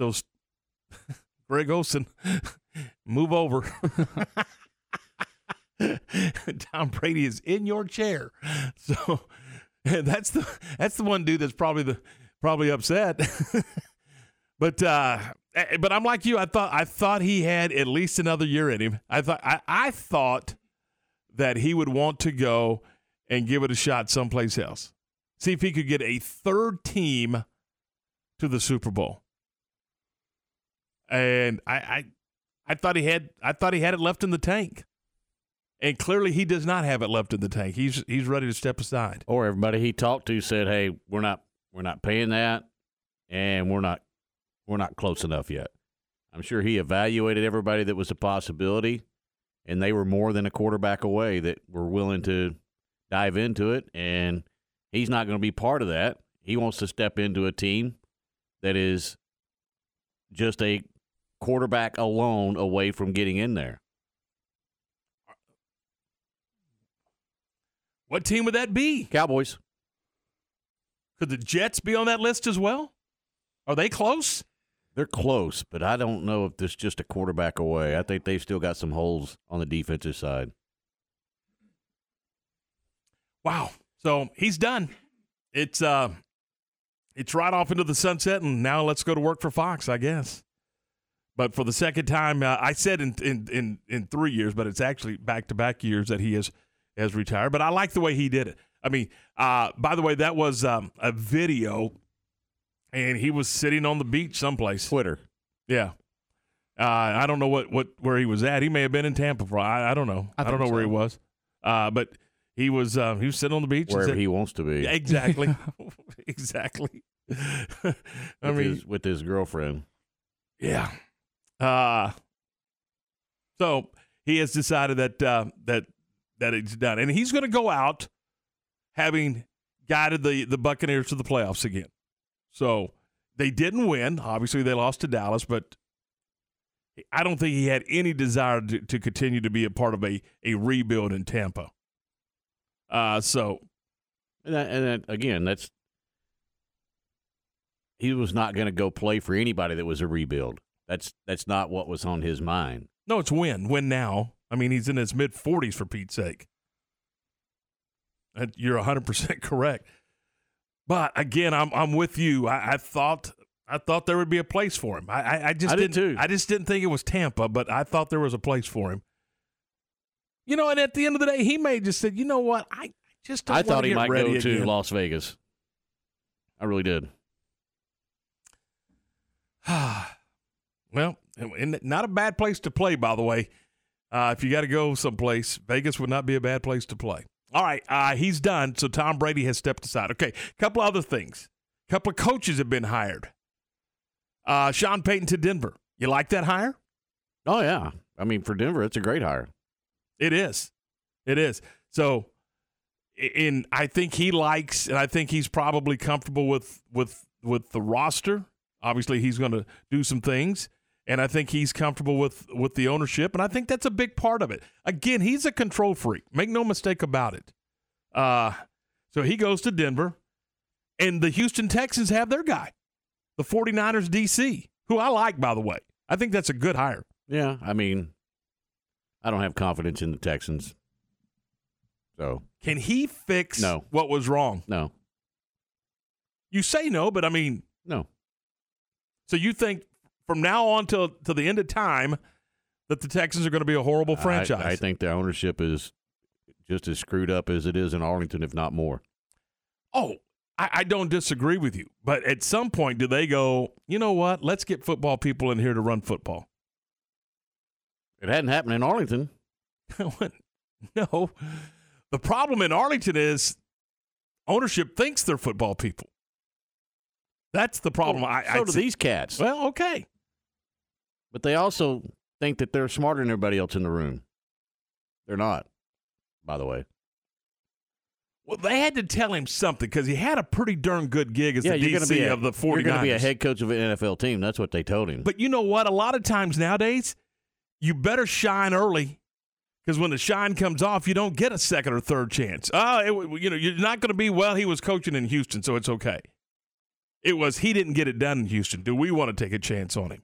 So [LAUGHS] Greg Olsen, [LAUGHS] move over. [LAUGHS] Tom Brady is in your chair. So that's the that's the one dude that's probably the probably upset. but uh eh, but I'm like you. I thought I thought he had at least another year in him. I thought I, I thought that he would want to go and give it a shot someplace else. See if he could get a third team to the Super Bowl. And I, I I thought he had I thought he had it left in the tank. And clearly he does not have it left in the tank. He's he's ready to step aside. Or everybody he talked to said, "Hey, we're not we're not paying that and we're not we're not close enough yet." I'm sure he evaluated everybody that was a possibility and they were more than a quarterback away that were willing to dive into it and he's not going to be part of that. He wants to step into a team that is just a quarterback alone away from getting in there. What team would that be? Cowboys. Could the Jets be on that list as well? Are they close? They're close, but I don't know if this just a quarterback away. I think they've still got some holes on the defensive side. Wow. So he's done. It's uh it's right off into the sunset and now let's go to work for Fox, I guess. But for the second time, uh, I said in, in in in 3 years, but it's actually back-to-back years that he has has retired, but I like the way he did it. I mean, uh by the way, that was um, a video and he was sitting on the beach someplace. Twitter. Yeah. Uh, I don't know what, what where he was at. He may have been in Tampa for I, I don't know. I, I don't know think where he was. Uh, but he was uh, he was sitting on the beach Wherever said- he wants to be. Exactly. [LAUGHS] [LAUGHS] exactly. [LAUGHS] I with mean, his, with his girlfriend. yeah. Uh so he has decided that uh, that that it's done, and he's going to go out having guided the the Buccaneers to the playoffs again. So they didn't win. Obviously, they lost to Dallas, but I don't think he had any desire to, to continue to be a part of a a rebuild in Tampa. Uh, so And, that, and that, again, that's he was not going to go play for anybody that was a rebuild. That's that's not what was on his mind. No, it's win. Win now. I mean, he's in his mid 40s for Pete's sake. And you're 100% [LAUGHS] correct. But again, I'm I'm with you. I, I thought I thought there would be a place for him. I I, I just I did didn't too. I just didn't think it was Tampa, but I thought there was a place for him. You know, and at the end of the day, he may just said, "You know what? I just don't I thought he might go to. Las Vegas. I really did. [SIGHS] Well, and not a bad place to play, by the way. Uh, if you got to go someplace, Vegas would not be a bad place to play. All right, uh, he's done. So Tom Brady has stepped aside. Okay, a couple other things. A couple of coaches have been hired. Uh, Sean Payton to Denver. You like that hire? Oh yeah. I mean, for Denver, it's a great hire. It is. It is. So, in I think he likes, and I think he's probably comfortable with with with the roster. Obviously, he's going to do some things, and I think he's comfortable with with the ownership, and I think that's a big part of it. Again, he's a control freak. Make no mistake about it. Uh, so he goes to Denver, and the Houston Texans have their guy, the 49ers DC, who I like, by the way. I think that's a good hire. Yeah, I mean, I don't have confidence in the Texans. So Can he fix No. what was wrong? no, You say no, but I mean, no. so you think from now on till to the end of time that the Texans are going to be a horrible franchise? I, I think the ownership is just as screwed up as it is in Arlington, if not more. oh, I, I don't disagree with you, but at some point, do they go? You know what? Let's get football people in here to run football. It hadn't happened in Arlington. [LAUGHS] no, the problem in Arlington is ownership thinks they're football people. That's the problem. I, so I do these cats. Well, okay. But they also think that they're smarter than everybody else in the room. They're not, by the way. Well, they had to tell him something because he had a pretty darn good gig as yeah, the DC be a, of the 49ers. You're going to be a head coach of an NFL team. That's what they told him. But you know what? A lot of times nowadays, you better shine early because when the shine comes off, you don't get a second or third chance. Oh, it, you know, you're not going to be well. He was coaching in Houston, so it's okay. It was he didn't get it done in Houston. Do we want to take a chance on him?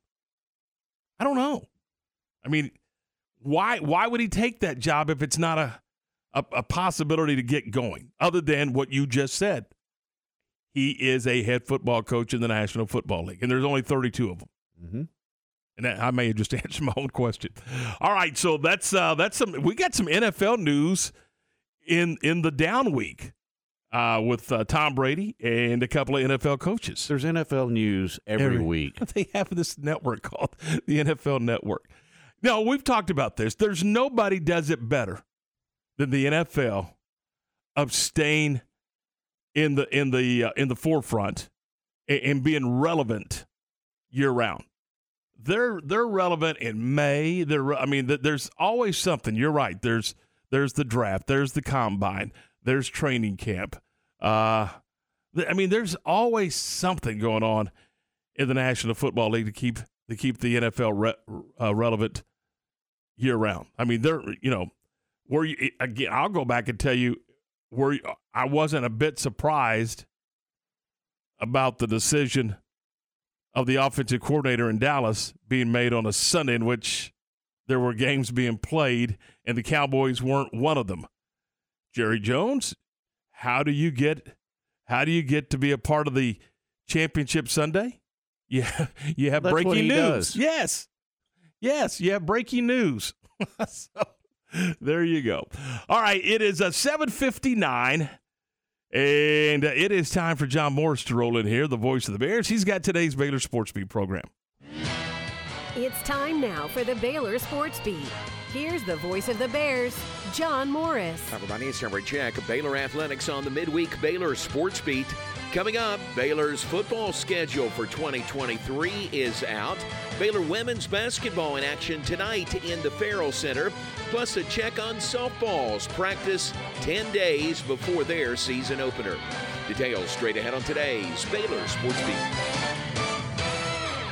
I don't know. I mean, why why would he take that job if it's not a, a, a possibility to get going, other than what you just said? He is a head football coach in the National Football League, and there's only 32 of them. Mm-hmm. And that, I may have just [LAUGHS] answered my own question. All right, so that's uh, that's some. We got some NFL news in in the down week uh, with uh, Tom Brady and a couple of NFL coaches. There's NFL news every, every week. [LAUGHS] They have this network called the NFL Network. Now, we've talked about this. There's nobody does it better than the NFL of staying in the in the uh, in the forefront and, and being relevant year round. They're they're relevant in May. They're I mean there's always something. You're right. There's there's the draft. There's the combine. There's training camp. Uh, I mean there's always something going on in the National Football League to keep to keep the NFL re- uh, relevant year round. I mean, they're you know, where you again, I'll go back and tell you where I wasn't a bit surprised about the decision of the offensive coordinator in Dallas being made on a Sunday in which there were games being played and the Cowboys weren't one of them. Jerry Jones, how do you get how do you get to be a part of the championship Sunday? [LAUGHS] Yeah, you have That's breaking news. Does. Yes. Yes, you have breaking news. [LAUGHS] so there you go. All right, it is uh, a 759. And uh, it is time for John Morris to roll in here, the voice of the Bears. He's got today's Baylor Sports Beat program. It's time now for the Baylor Sports Beat. Here's the voice of the Bears, John Morris. Hi, everybody. It's Henry Check. Baylor Athletics on the midweek Baylor Sports Beat. Coming up, Baylor's football schedule for 2023 is out. Baylor women's basketball in action tonight in the Ferrell Center, plus a check on softball's practice 10 days before their season opener. Details straight ahead on today's Baylor Sports Beat.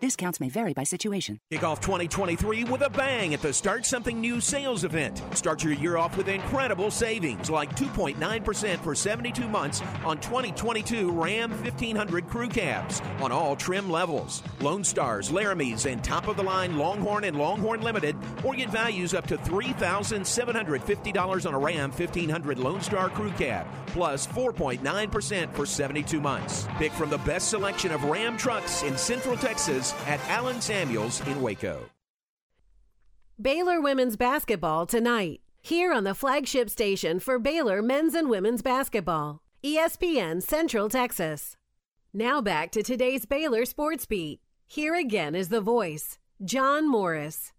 Discounts may vary by situation. Kick off 2023 with a bang at the Start Something New sales event. Start your year off with incredible savings like 2.9% for 72 months on 2022 Ram 1500 crew cabs on all trim levels. Lone Stars, Laramies, and top of the line Longhorn and Longhorn Limited, or get values up to $3,750 on a Ram 1500 Lone Star crew cab, plus 4.9% for 72 months. Pick from the best selection of Ram trucks in Central Texas at Allen Samuels in Waco. Baylor women's basketball tonight, here on the flagship station for Baylor men's and women's basketball, ESPN Central Texas. Now back to today's Baylor Sports Beat. Here again is the voice, John Morris.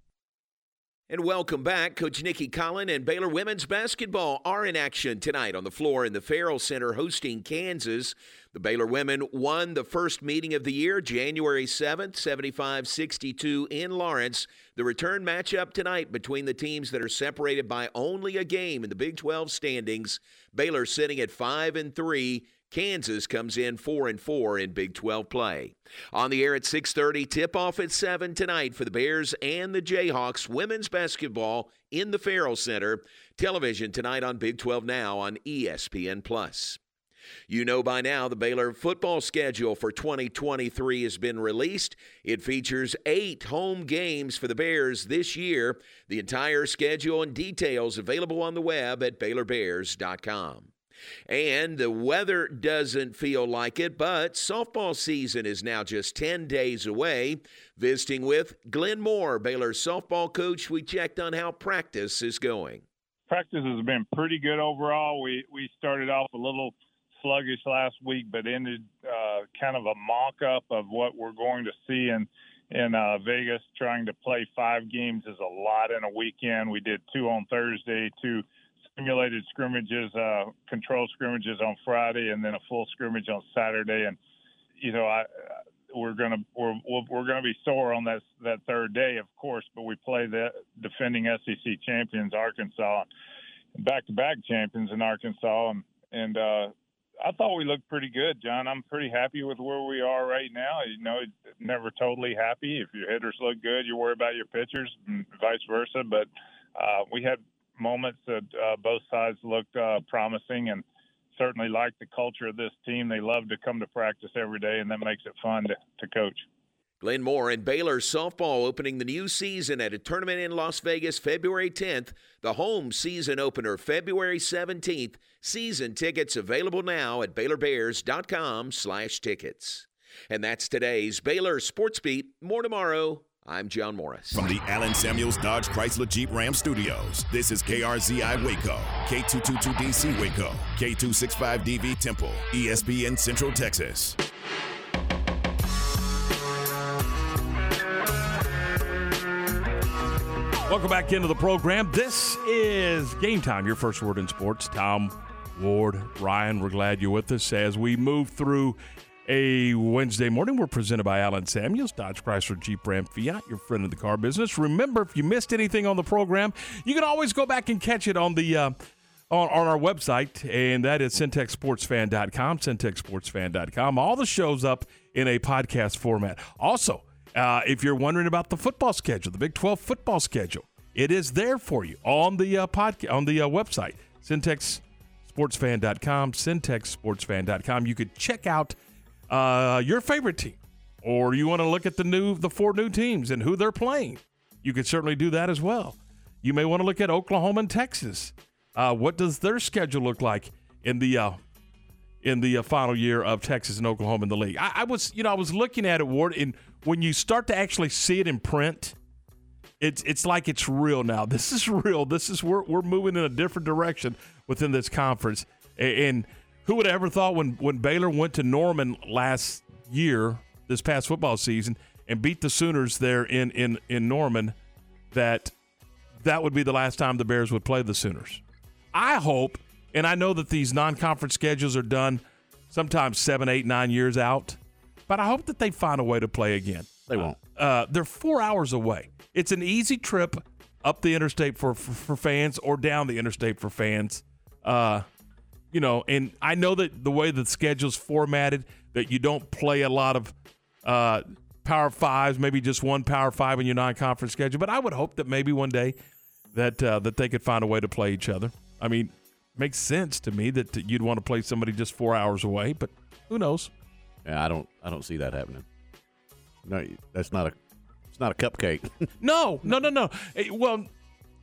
And welcome back. Coach Nicki Collen and Baylor women's basketball are in action tonight on the floor in the Ferrell Center hosting Kansas. The Baylor women won the first meeting of the year, January 7th, 75 62 in Lawrence. The return matchup tonight between the teams that are separated by only a game in the Big 12 standings. Baylor sitting at 5 and 3. Kansas comes in 4 and 4 in Big 12 play. On the air at 6:30, tip-off at 7 tonight for the Bears and the Jayhawks women's basketball in the Ferrell Center. Television tonight on Big 12 Now on ESPN Plus. You know by now the Baylor football schedule for 2023 has been released. It features eight home games for the Bears this year. The entire schedule and details available on the web at BaylorBears.com. And the weather doesn't feel like it, but softball season is now just 10 days away. Visiting with Glenn Moore, Baylor's softball coach, we checked on how practice is going. Practice has been pretty good overall. We we started off a little sluggish last week, but ended uh, kind of a mock-up of what we're going to see in in uh, Vegas. Trying to play five games is a lot in a weekend. We did two on Thursday, two simulated scrimmages, uh, control scrimmages on Friday, and then a full scrimmage on Saturday. And you know, I we're gonna we're we're gonna be sore on that that third day, of course. But we play the defending SEC champions, Arkansas, back to back champions in Arkansas, and and uh, I thought we looked pretty good, John. I'm pretty happy with where we are right now. You know, never totally happy. If your hitters look good, you worry about your pitchers, and vice versa. But uh, we had moments that uh, both sides looked uh, promising, and certainly like the culture of this team. They love to come to practice every day, and that makes it fun to, to coach. Glenn Moore and Baylor softball opening the new season at a tournament in Las Vegas February 10th. The home season opener February 17th. Season tickets available now at BaylorBears.com/tickets. And that's today's Baylor Sports Beat. More tomorrow. I'm John Morris. From the Allen Samuels Dodge Chrysler Jeep Ram Studios, this is KRZI Waco, K222DC Waco, K265DV Temple, ESPN Central Texas. Welcome back into the program. This is Game Time, your first word in sports. Tom, Ward, Ryan, we're glad you're with us as we move through a Wednesday morning. We're presented by Allen Samuels, Dodge Chrysler Jeep Ram Fiat, your friend in the car business. Remember, if you missed anything on the program, you can always go back and catch it on the uh, on, on our website, and that is centexsportsfan.com, centexsportsfan.com. All the shows up in a podcast format. Also, uh, if you're wondering about the football schedule, the Big 12 football schedule, it is there for you on the uh, podcast on the uh, website, centexsportsfan.com, centexsportsfan.com. You could check out uh, your favorite team, or you want to look at the new the four new teams and who they're playing. You could certainly do that as well. You may want to look at Oklahoma and Texas. Uh, what does their schedule look like in the uh, in the uh, final year of Texas and Oklahoma in the league? I, I was, you know, I was looking at it, Ward, and when you start to actually see it in print, it's it's like it's real now. [LAUGHS] This is real. This is we're we're moving in a different direction within this conference. And, and who would have ever thought when when Baylor went to Norman last year, this past football season, and beat the Sooners there in in in Norman, that that would be the last time the Bears would play the Sooners. I hope, and I know that these non-conference schedules are done sometimes seven, eight, nine years out but I hope that they find a way to play again. They won't. Uh, they're four hours away. It's an easy trip up the interstate for, for, for fans or down the interstate for fans. Uh, you know, and I know that the way the schedule's formatted, that you don't play a lot of uh, Power Fives, maybe just one Power Five in your non-conference schedule. But I would hope that maybe one day that uh, that they could find a way to play each other. I mean, makes sense to me that you'd want to play somebody just four hours away, but who knows? Yeah, I don't. I don't see that happening. No, that's not a. It's not a cupcake. [LAUGHS] no, no, no, no. Well,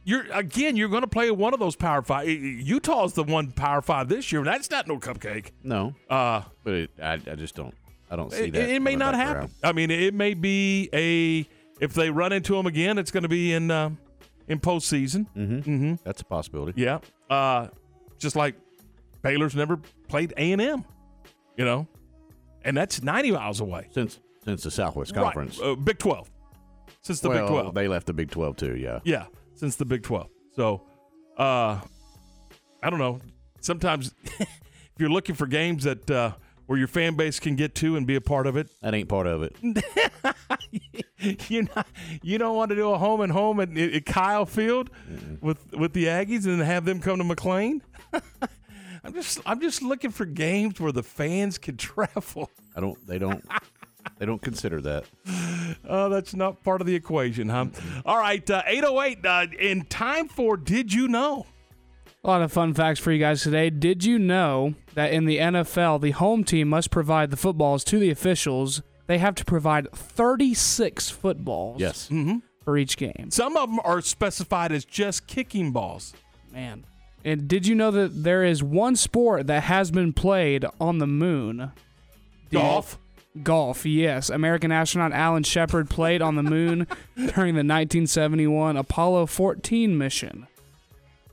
you're again. You're going to play one of those Power Five. Utah's the one Power Five this year. That's not no cupcake. No. Uh, but it, I, I just don't. I don't see it, that. It may not happen. I mean, it may be a. If they run into them again, it's going to be in uh, in postseason. Mm-hmm. Mm-hmm. That's a possibility. Yeah. Uh, just like Baylor's never played A and M. You know, and that's 90 miles away since since the Southwest Conference, right. uh, Big 12. Since the well, Big 12, they left the Big 12 too. Yeah, yeah, since the Big 12. So, uh, I don't know. Sometimes, [LAUGHS] if you're looking for games that uh, where your fan base can get to and be a part of it, that ain't part of it. [LAUGHS] you you don't want to do a home and home at, at Kyle Field mm with with the Aggies and have them come to McLane. [LAUGHS] I'm just I'm just looking for games where the fans can travel. I don't. They don't. They don't consider that. Oh, that's not part of the equation, huh? All right, uh, 808. Uh, in time for Did You Know? A lot of fun facts for you guys today. Did you know that in the NFL, the home team must provide the footballs to the officials? They have to provide 36 footballs. Yes. Mm-hmm. For each game. Some of them are specified as just kicking balls. Man. And did you know that there is one sport that has been played on the moon? Golf. Golf, yes. American astronaut Alan Shepard played on the moon [LAUGHS] during the 1971 Apollo 14 mission.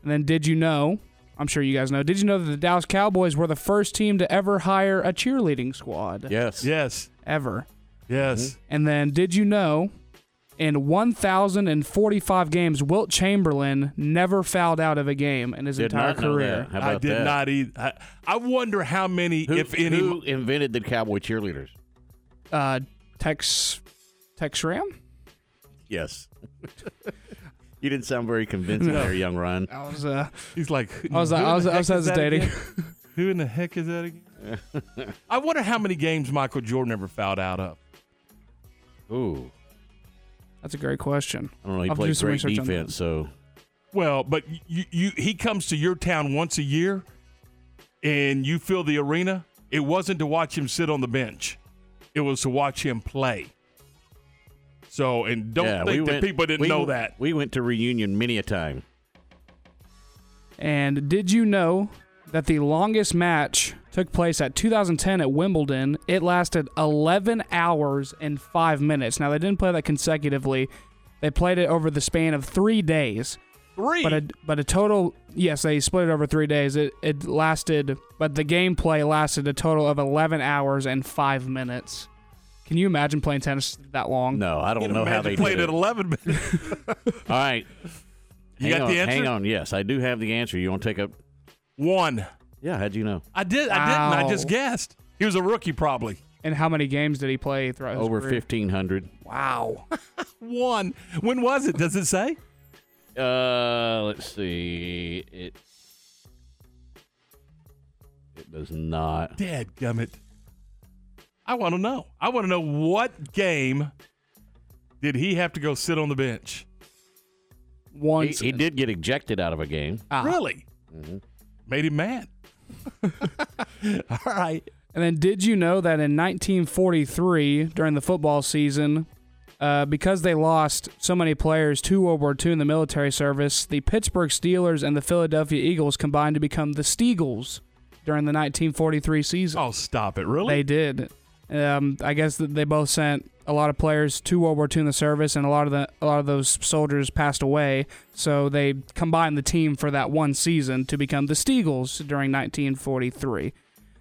And then, did you know? I'm sure you guys know. Did you know that the Dallas Cowboys were the first team to ever hire a cheerleading squad? Yes. Yes. Ever. Yes. Mm-hmm. And then, did you know in 1,045 games, Wilt Chamberlain never fouled out of a game in his did entire career. I did that? not either. I, I, wonder how many, who, if any. Who invented the cowboy cheerleaders? Uh, Tex Tex Schramm. Yes. [LAUGHS] you didn't sound very convincing No. there, young Ryan. I was uh, He's like, I was "Who in I was the I was is that hesitating. again? [LAUGHS] Who in the heck is that again? [LAUGHS] I wonder how many games Michael Jordan ever fouled out of. Ooh. That's a great question. I don't know. He I'll have to do played some great research on that. defense, so Well, but you, you he comes to your town once a year, and you fill the arena. It wasn't to watch him sit on the bench; it was to watch him play. So, and don't yeah, think we that went, people didn't we know that. We went to reunion many a time. And did you know that the longest match took place at 2010 at Wimbledon? It lasted 11 hours and 5 minutes. Now, they didn't play that consecutively. They played it over the span of 3 days. Three? But a, but a total, yes, they split it over 3 days. It it lasted but the gameplay lasted a total of 11 hours and 5 minutes. Can you imagine playing tennis that long? No, I don't Can know how they played did at it. 11 minutes. [LAUGHS] All right. You hang got on, the answer? Hang on. Yes, I do have the answer. You want to take a One. Yeah, how'd you know? I did. I didn't. I just guessed. He was a rookie, probably. And how many games did he play throughout his Over career? fifteen hundred. Wow. [LAUGHS] One. When was it? Does it say? Uh, let's see. It it does not. Dad gummit. I want to know. I want to know what game did he have to go sit on the bench? Once he did get ejected out of a game. Ah. Really? Made him mad. [LAUGHS] All right. And then, did you know that in 1943, during the football season, uh, because they lost so many players to World War II in the military service, the Pittsburgh Steelers and the Philadelphia Eagles combined to become the Steagles during the 1943 season. Oh, stop it! Really? They did. Um, I guess that they both sent a lot of players to World War II in the service, and a lot of the a lot of those soldiers passed away. So they combined the team for that one season to become the Steagles during 1943.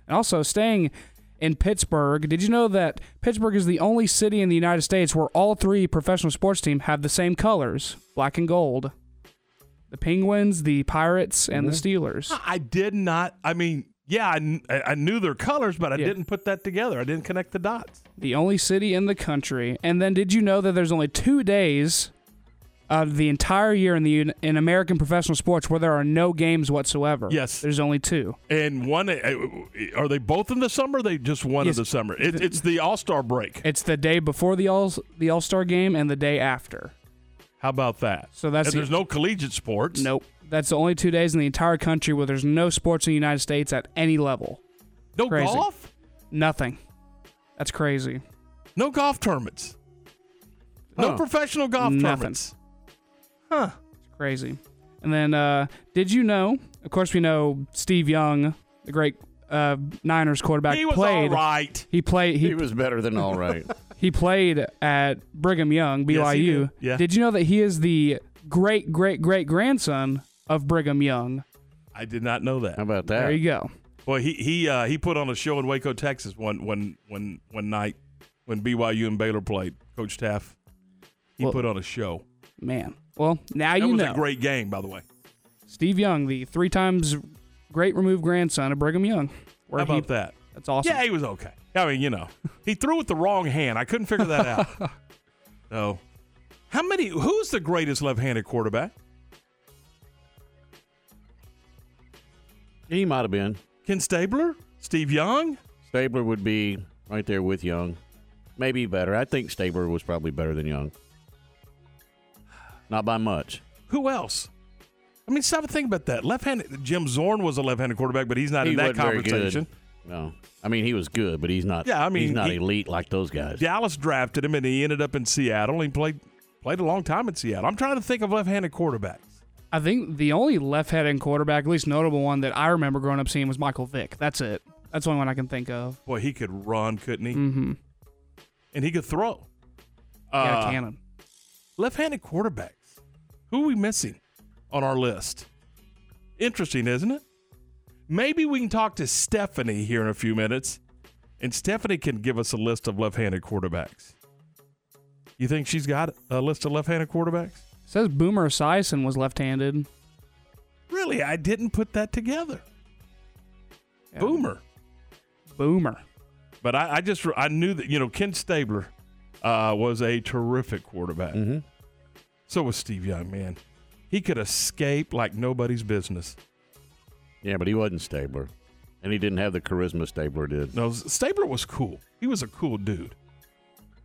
And also staying in Pittsburgh, did you know that Pittsburgh is the only city in the United States where all three professional sports teams have the same colors, black and gold? The Penguins, the Pirates, and the mm-hmm. Steelers. I did not. I mean, yeah, I, I I knew their colors, but I Yeah. didn't put that together. I didn't connect the dots. the only city in the country. And then, did you know that there's only two days of the entire year in the in American professional sports where there are no games whatsoever? Yes. there's only two. And one, uh, are they both in the summer? Or they just one Yes. in the summer. It, it's the All Star break. It's the day before the all the All Star game and the day after. How about that? So that's and the- there's no collegiate sports. Nope, that's the only two days in the entire country where there's no sports in the United States at any level. No Crazy. golf. Nothing. That's crazy. No golf tournaments. No Huh. professional golf Nothing. tournaments. Huh. It's crazy. And then, uh, did you know? Of course, we know Steve Young, the great uh, Niners quarterback, He was played. all right. He played. He, He was better than all right. [LAUGHS] he played at Brigham Young, BYU. Yes, he did. Yeah. Did you know that he is the great great great grandson of Brigham Young? I did not know that. How about that? There you go. Well, he he uh, he put on a show in Waco, Texas one one one one night when BYU and Baylor played. Coach Teaff, he Well- put on a show. Man. Well, now That you was know. a great game, by the way. Steve Young, the three times great removed grandson of Brigham Young. Where How he- about that? That's awesome. Yeah, he was okay. I mean, you know, he threw with the wrong hand. I couldn't figure that out. [LAUGHS] so, how many? Who's the greatest left-handed quarterback? He might have been. Ken Stabler, Steve Young. Stabler would be right there with Young. Maybe better. I think Stabler was probably better than Young. Not by much. Who else? I mean, stop and think about that. Left-handed. Jim Zorn was a left-handed quarterback, but he's not he in that wasn't conversation. No. I mean, he was good, but he's not. Yeah, I mean, he's not he- elite like those guys. Dallas drafted him, and he ended up in Seattle. He played played a long time in Seattle. I'm trying to think of left-handed quarterbacks. I think the only left-handed quarterback, at least notable one that I remember growing up seeing, was Michael Vick. That's it. That's the only one I can think of. Boy, he could run, couldn't he? Mm-hmm. And he could throw. Yeah, Uh, cannon. Left-handed quarterbacks. Who are we missing on our list? Interesting, isn't it? Maybe we can talk to Stephanie here in a few minutes, and Stephanie can give us a list of left-handed quarterbacks. You think she's got a list of left-handed quarterbacks? says Boomer Esiason was left-handed. Really, I didn't put that together. Boomer. Boomer. But I, I just I knew that you know Ken Stabler uh, was a terrific quarterback. Mm-hmm. So was Steve Young, man. He could escape like nobody's business. Yeah, but he wasn't Stabler. And he didn't have the charisma Stabler did. No, Stabler was cool. He was a cool dude.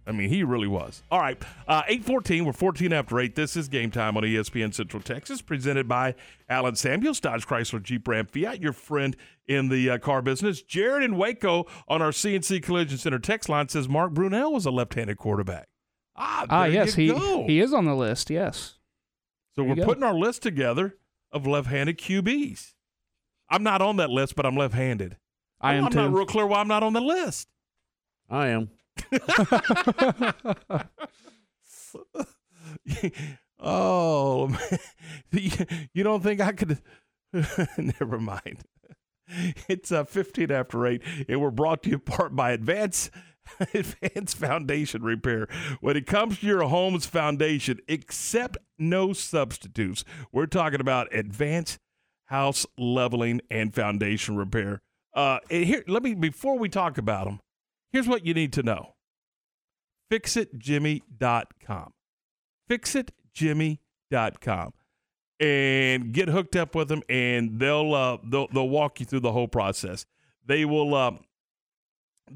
I mean, he really was. All right, uh, 814, we're 14 after 8. This is game time on ESPN Central Texas, presented by Allen Samuels, Dodge Chrysler Jeep Ram Fiat, your friend in the uh, car business. Jared in Waco on our CNC Collision Center text line says Mark Brunell was a left-handed quarterback. Ah, Ah, yes, you he go. he is on the list. Yes. So There we're putting our list together of left-handed QBs. I'm not on that list, but I'm left-handed. I am I'm too. not real clear why I'm not on the list. I am. [LAUGHS] oh, man. You- [LAUGHS] you don't think I could? [LAUGHS] Never mind. It's uh, 15 after 8, and we're brought to you part by Advance [LAUGHS] Advanced Foundation Repair. When it comes to your home's foundation, accept no substitutes. We're talking about advanced house leveling and foundation repair. Uh, and here, let me before we talk about them. Here's what you need to know. FixitJimmy.com. FixitJimmy.com. And get hooked up with them, and they'll uh, they'll they'll walk you through the whole process. They will um,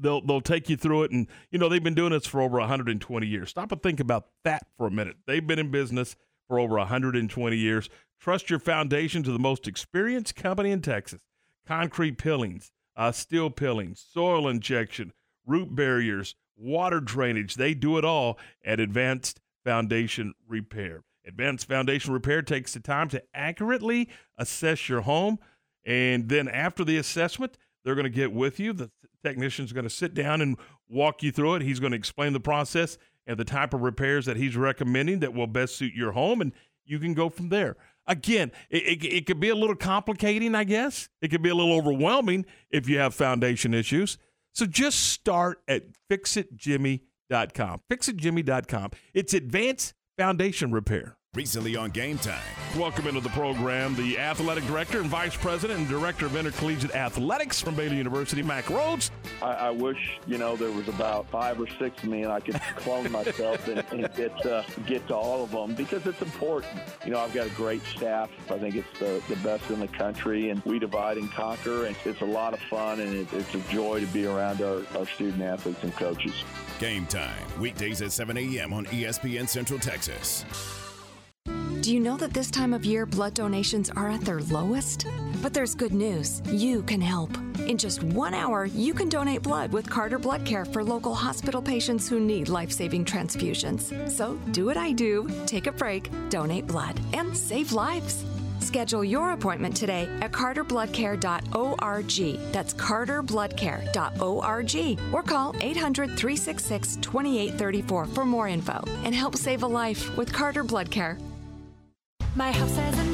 they'll they'll take you through it, and you know they've been doing this for over 120 years. Stop and think about that for a minute. They've been in business for over 120 years. Trust your foundation to the most experienced company in Texas. Concrete pillings, uh, steel pillings, soil injection, root barriers, water drainage. They do it all at Advanced Foundation Repair. Advanced Foundation Repair takes the time to accurately assess your home. And then after the assessment, they're going to get with you. The technician's going to sit down and walk you through it. He's going to explain the process and the type of repairs that he's recommending that will best suit your home. And you can go from there. Again, it, it, it could be a little complicating, I guess. It could be a little overwhelming if you have foundation issues. So just start at fixitjimmy.com. Fixitjimmy.com. It's advanced foundation repair. Recently on Game Time. Welcome into the program, the athletic director and vice president and director of intercollegiate athletics from Baylor University, Mack Rhoades. I, I wish you know there was about five or six of me, and I could [LAUGHS] clone myself and, and get uh, get to all of them because it's important. You know, I've got a great staff. I think it's the, the best in the country, and we divide and conquer. And it's a lot of fun, and it, it's a joy to be around our, our student athletes and coaches. Game Time. Weekdays at 7 a.m. on ESPN Central Texas. Do you know that this time of year blood donations are at their lowest? But there's good news. You can help. In just one hour, you can donate blood with Carter Blood Care for local hospital patients who need life saving transfusions. So do what I do take a break, donate blood, and save lives. Schedule your appointment today at carterbloodcare.org. That's carterbloodcare.org. Or call 800 366 2834 for more info and help save a life with Carter Blood Care. My house has a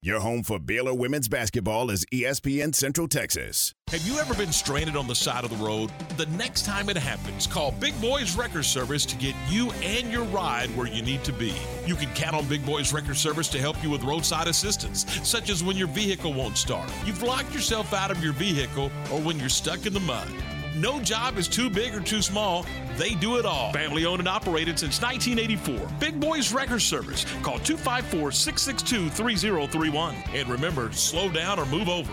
Your home for Baylor women's basketball is ESPN Central Texas. Have you ever been stranded on the side of the road? The next time it happens, call Big Boys Wrecker Service to get you and your ride where you need to be. You can count on Big Boys Wrecker Service to help you with roadside assistance, such as when your vehicle won't start, you've locked yourself out of your vehicle, or when you're stuck in the mud. No job is too big or too small. They do it all. Family owned and operated since 1984. Big Boys Wrecker Service. Call 254 662 3031. And remember, slow down or move over.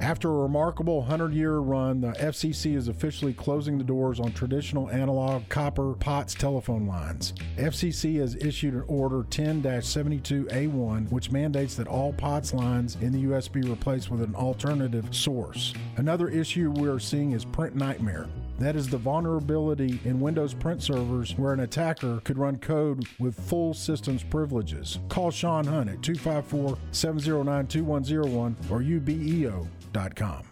After a remarkable 100 year run, the FCC is officially closing the doors on traditional analog copper POTS telephone lines. FCC has issued an order 10 72A1, which mandates that all POTS lines in the U.S. be replaced with an alternative source. Another issue we are seeing is PrintNightmare. That is the vulnerability in Windows print servers where an attacker could run code with full systems privileges. Call Sean Hunt at 254 709 2101 or ubeo.com.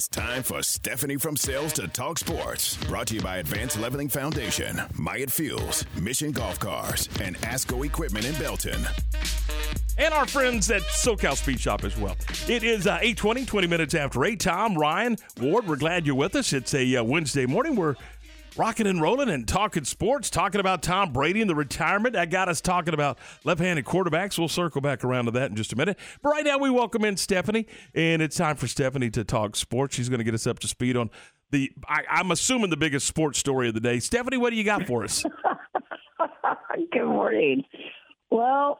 time for Stephanie from Sales to Talk Sports. Brought to you by Advanced Leveling Foundation, Myatt Fuels, Mission Golf Cars, and Asco Equipment in Belton. and our friends at SoCal Speed Shop as well. It is uh, 8.20, 20 minutes after 8. Tom, Ryan, Ward, we're glad you're with us. It's a uh, Wednesday morning. We're rocking and rolling and talking sports, talking about Tom Brady and the retirement. That got us talking about left-handed quarterbacks. We'll circle back around to that in just a minute. But right now we welcome in Stephanie, and it's time for Stephanie to talk sports. She's going to get us up to speed on the, I, I'm assuming, the biggest sports story of the day. Stephanie, what do you got for us? [LAUGHS] Good morning. Well,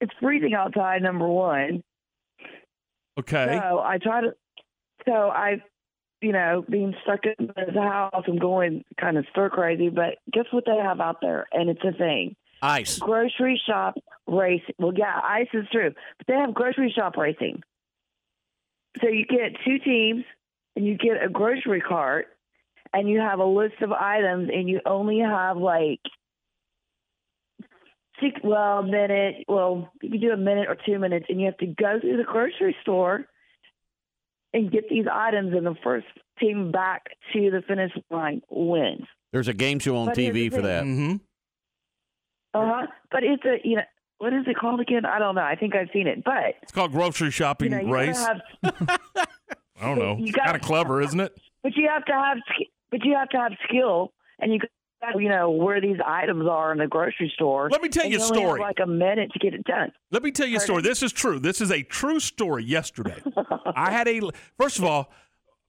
it's freezing outside, number one. Okay. So I try to, so I, you know, being stuck in the house, I'm going kind of stir crazy, but guess what they have out there? And it's a thing. Ice. Grocery shop racing. Well, yeah, ice is true, but they have grocery shop racing. So you get two teams and you get a grocery cart and you have a list of items and you only have like six, well, a minute, well, you can do a minute or two minutes and you have to go through the grocery store and get these items and the first team back to the finish line wins. There's a game show on But TV for that. thing. Uh-huh. But it's a, you know, what is it called again? I don't know. I think I've seen it. But It's called grocery shopping you know, you race. have [LAUGHS] I don't know. you It's gotta- kind of clever, isn't it? But you have to have, sk- but you have to have skill, and you, gotta, you know, where these items are in the grocery store. Let me tell you a story. like a minute to get it done. Let me tell you a story. This is true. This is a true story. Yesterday, [LAUGHS] I had a. First of all,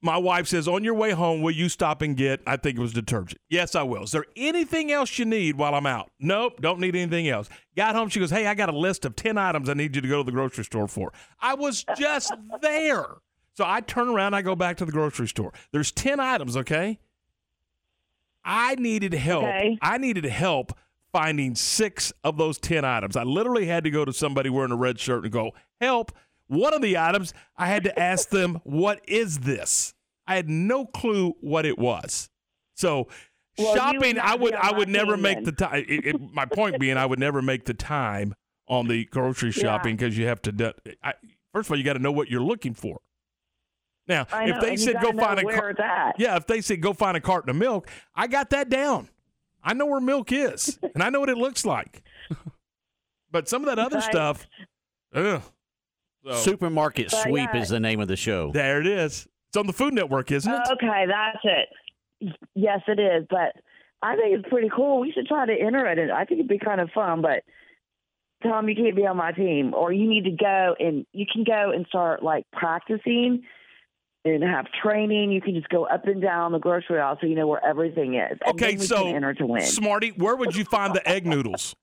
my wife says, "On your way home, will you stop and get?" I think it was detergent. Yes, I will. Is there anything else you need while I'm out? Nope, don't need anything else. Got home, she goes, "Hey, I got a list of ten items I need you to go to the grocery store for." I was just [LAUGHS] there, so I turn around, I go back to the grocery store. There's ten items, okay. I needed help. Okay. I needed help finding six of those 10 items. I literally had to go to somebody wearing a red shirt and go, help. One of the items, I had to ask [LAUGHS] them, what is this? I had no clue what it was. So, Well, shopping, I would, I would never make then. the time. It, it, my point being, I would never make the time on the grocery [LAUGHS] shopping because you have to. Do, I, first of all, you got to know what you're looking for. Now, I if they said go find a where car- yeah, if they said go find a carton of milk, I got that down. I know where milk is, and I know what it looks like. [LAUGHS] But some of that other Right. stuff, ugh. So, Supermarket But, Sweep yeah. is the name of the show. there it is. It's on the Food Network, isn't it? Okay, that's it. Yes, it is. But I think it's pretty cool. We should try to enter it. I think it'd be kind of fun. But Tom, you can't be on my team, or you need to go and you can go and start like practicing and have training. You can just go up and down the grocery aisle so you know where everything is. And Okay, then so can enter to win. Smarty, where would you find the egg noodles?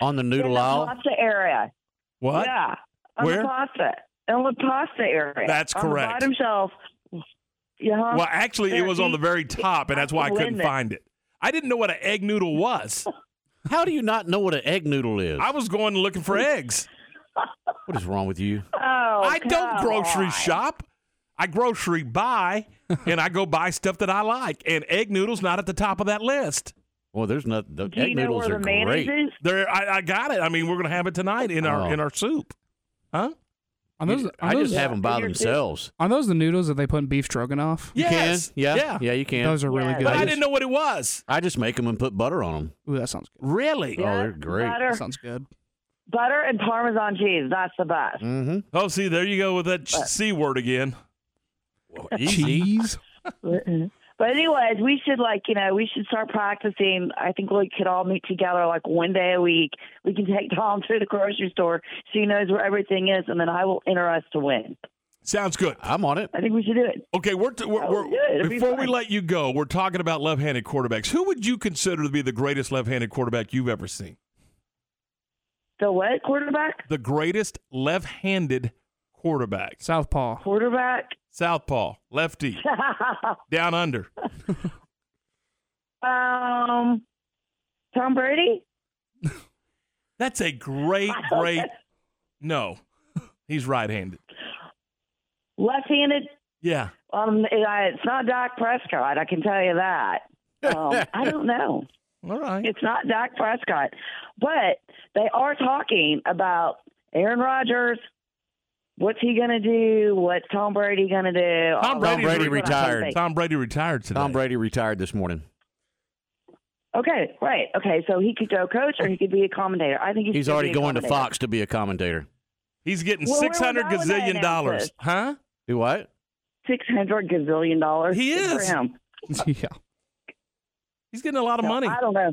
On the noodle in the aisle. pasta area. What? Yeah, on Where? the pasta, on the pasta area. That's On correct. the bottom shelf. Yeah. Well, actually, it was on the very top, and that's why I couldn't find it. I didn't know what an egg noodle was. How do you not know what an egg noodle is? I was going looking for eggs. What is wrong with you? Oh, I don't grocery on. shop. I grocery buy, and I go buy stuff that I like. And egg noodles not at the top of that list. Well, there's nothing. The Do you egg know noodles where are the mayonnaise great. is? There, I, I got it. I mean, we're gonna have it tonight in our Oh. in our soup, huh? Are those, are I those, just have them by themselves. Are those the noodles that they put in beef stroganoff? You Yes. can, yeah, Yeah. yeah, you can. Those are really Yes. good. But I didn't know what it was. I just make them and put butter on them. Ooh, that sounds good. Really? Oh, they're great. Butter, That sounds good. Butter and Parmesan cheese. That's the best. Mm-hmm. Oh, see, there you go with that c word again. [LAUGHS] Cheese. [LAUGHS] But anyways, we should like you know we should start practicing. I think we could all meet together like one day a week. We can take Tom to the grocery store so he knows where everything is, and then I will enter us to win. Sounds good. I'm on it. I think we should do it. Okay, we're, t- we're, we're good. It'll be before we let you go, we're talking about left-handed quarterbacks. Who would you consider to be the greatest left-handed quarterback you've ever seen? The what quarterback? The greatest left-handed quarterback. Southpaw. Quarterback. Southpaw, lefty, [LAUGHS] down under. [LAUGHS] um, Tom Brady. [LAUGHS] That's a great, great. No, he's right-handed. Left-handed. Yeah. Um, it's not Dak Prescott. I can tell you that. Um, I don't know. All right. It's not Dak Prescott, but they are talking about Aaron Rodgers. What's he going to do? What's Tom Brady going to do? Tom Brady, that. Brady retired. Tom Brady retired today. Tom Brady retired this morning. Okay, right. Okay, so he could go coach or he could be a commentator. I think he He's already going to. Fox to be a commentator. He's getting Well, where six was hundred I when they gazillion dollars, huh? Do what? Six hundred gazillion dollars. He Good for is. him. [LAUGHS] yeah. He's getting a lot of No, money. I don't know.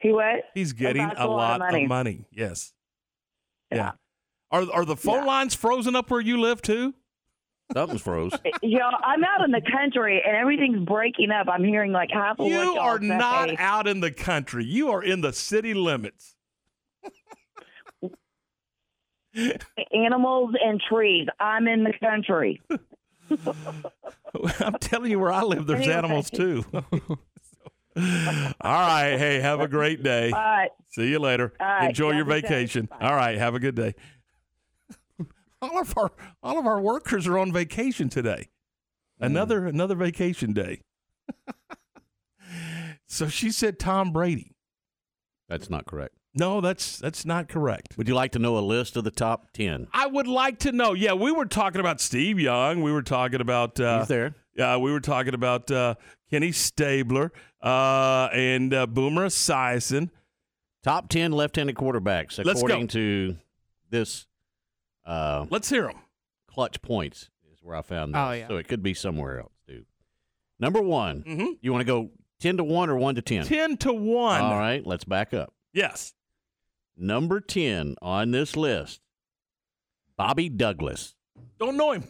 He what? He's getting a lot money. of money. Yes. Yeah. Are are the phone lines frozen up where you live too? Something's froze. [LAUGHS] Know, I'm out in the country and everything's breaking up. I'm hearing like half of You are not say. out in the country. You are in the city limits. [LAUGHS] animals and trees. I'm in the country. [LAUGHS] I'm telling you, where I live, there's Anyway. animals too. All right. Hey, have a great day. All right. See you later. All right. Enjoy your Have a good day. vacation. All right. Have a good day. all of our all of our workers are on vacation today. Another another vacation day. [LAUGHS] so she said Tom Brady. That's not correct. No, that's that's not correct. Would you like to know a list of the top ten? I would like to know. Yeah, we were talking about Steve Young. We were talking about uh, He's there. Yeah, we were talking about uh, Kenny Stabler uh, and uh, Boomer Esiason. Top ten left-handed quarterbacks according to this. Uh, Let's hear them. clutch points is where I found this. Oh, yeah. So it could be somewhere else, dude. Number one. Mm-hmm. You want to go ten to one or one to ten? Ten to one. All right, let's back up. Yes. Number ten on this list, Bobby Douglas. Don't know him.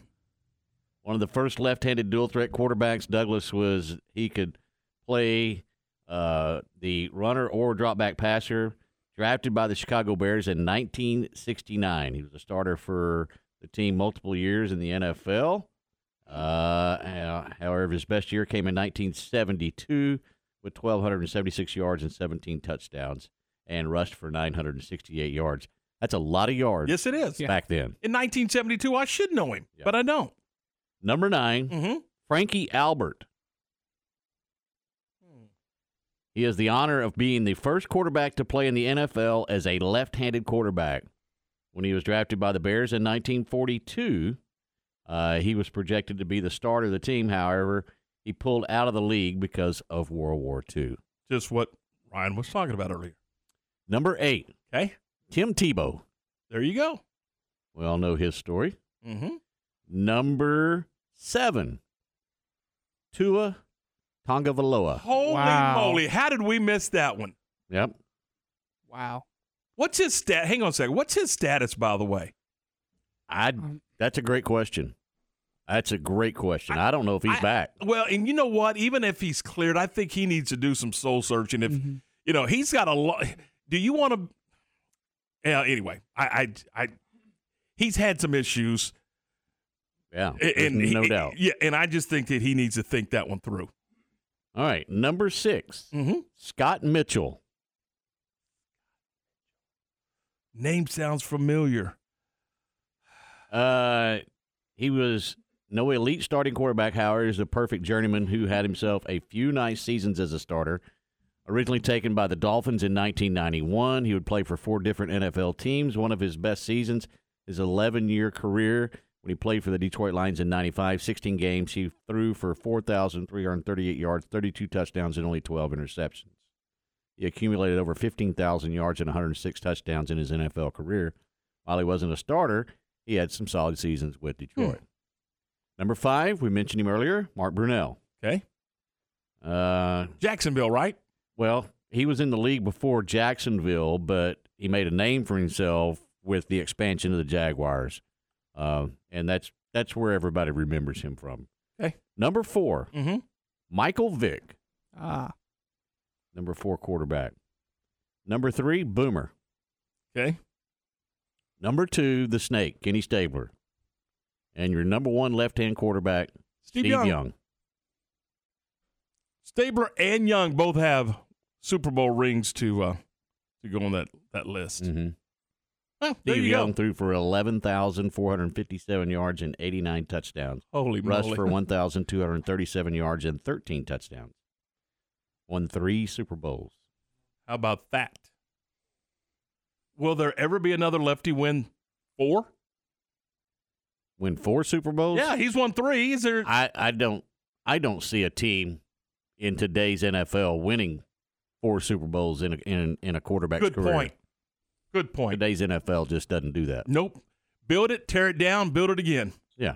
One of the first left-handed dual-threat quarterbacks. Douglas was he could play uh, the runner or drop-back passer. Drafted by the Chicago Bears in 1969, he was a starter for the team multiple years in the NFL. Uh, however, his best year came in 1972 with 1,276 yards and 17 touchdowns, and rushed for 968 yards. That's a lot of yards. Yes, it is. back then. In 1972, I should know him, but I don't. Number 9 Mm-hmm. Frankie Albert. He has the honor of being the first quarterback to play in the NFL as a left-handed quarterback. When he was drafted by the Bears in 1942, uh, he was projected to be the starter of the team. However, he pulled out of the league because of World War II. Just what Ryan was talking about earlier. Number eight, Okay. Tim Tebow. There you go. We all know his story. Mm-hmm. Number seven, Tua Tonga Valoa. Holy Wow. moly. How did we miss that one? Yep. Wow. What's his stat? Hang on a second. What's his status, by the way? I. Um, that's a great question. That's a great question. I, don't know if he's I- back. Well, and you know what? Even if he's cleared, I think he needs to do some soul searching. If mm-hmm. you know, he's got a lot. Do you want to? Yeah. Anyway, I, I, I, he's had some issues, Yeah, and, no he- doubt. Yeah, and I just think that he needs to think that one through. All right, number 6 Mhm. Scott Mitchell. Name sounds familiar. Uh, he was no elite starting quarterback. However, is a perfect journeyman who had himself a few nice seasons as a starter. Originally taken by the Dolphins in 1991, he would play for four different NFL teams. One of his best seasons, his 11-year career, when he played for the Detroit Lions in 95, 16 games, he threw for 4,338 yards, 32 touchdowns, and only 12 interceptions. He accumulated over 15,000 yards and 106 touchdowns in his NFL career. While he wasn't a starter, he had some solid seasons with Detroit. Number five, we mentioned him earlier, Mark Brunell. Okay. Uh, Jacksonville, right? Well, he was in the league before Jacksonville, but he made a name for himself with the expansion of the Jaguars, uh, and that's that's where everybody remembers him from. Okay. Number 4 Mm-hmm. Michael Vick. Ah. Number four quarterback. Number three, Boomer. Okay. Number two, the Snake, Kenny Stabler. And your number one left-hand quarterback, Steve Steve, Young. Young. Stabler and Young both have Super Bowl rings to uh, to go on that that list. Mm-hmm. Well, there Steve you Young go. threw for 11,457 yards and 89 touchdowns. Holy Russ moly. for 1,237 yards and 13 touchdowns. Won three Super Bowls. How about that? Will there ever be another lefty win four? Win four Super Bowls? Yeah, he's won three. Is there? I, I don't I don't see a team in today's NFL winning four Super Bowls in a, in, in a quarterback's Good career. point. Good point. Today's NFL just doesn't do that. Nope. Build it, tear it down, build it again. Yeah.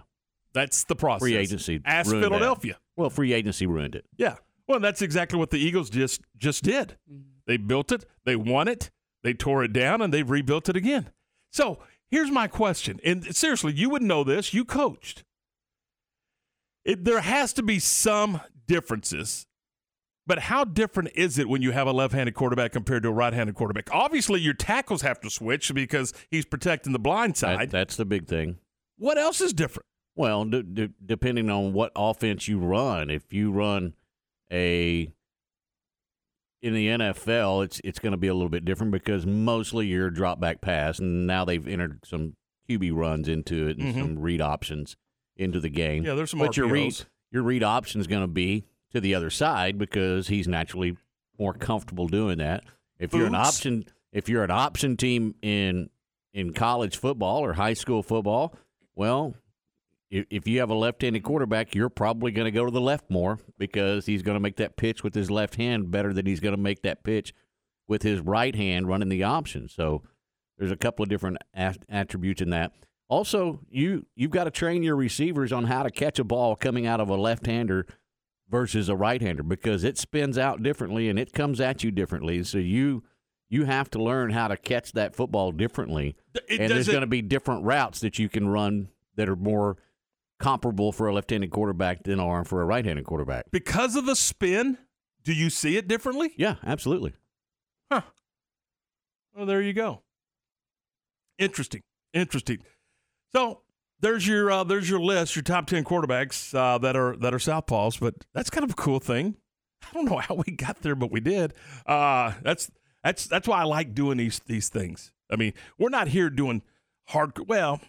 That's the process. Free agency. Ask ruined that. Philadelphia. Well, free agency ruined it. Yeah. Well, that's exactly what the Eagles just just did. Mm-hmm. They built it, they won it, they tore it down, and they've rebuilt it again. So here's my question, and seriously, you would know this. You coached. It, there has to be some differences, but how different is it when you have a left-handed quarterback compared to a right-handed quarterback? Obviously, your tackles have to switch because he's protecting the blind That- side. that's the big thing. what else is different? Well, d- d- depending on what offense you run, if you run a in the NFL, it's it's going to be a little bit different because mostly you're drop back pass, and now they've entered some QB runs into it and Mhm. some read options into the game. Yeah, there's some But your read RPOs. your read option is going to be to the other side because he's naturally more comfortable doing that. If you're an option, if you're an option team in in college football or high school football, well, if, if you have a left-handed quarterback, you're probably going to go to the left more because he's going to make that pitch with his left hand better than he's going to make that pitch with his right hand running the option. So there's a couple of different a- attributes in that. Also, you you've got to train your receivers on how to catch a ball coming out of a left-hander versus a right-hander because it spins out differently and it comes at you differently. So you you have to learn how to catch that football differently. It and there's going to be different routes that you can run that are more comparable for a left-handed quarterback than are for a right-handed quarterback. Because of the spin, do you see it differently? Yeah, absolutely. Huh. Well, there you go. Interesting. Interesting. So there's your uh, there's your list, your top ten quarterbacks uh, that are that are southpaws. But that's kind of a cool thing. I don't know [LAUGHS] how we got there, but we did. Uh, that's that's that's why I like doing these these things. I mean, we're not here doing hard. Well,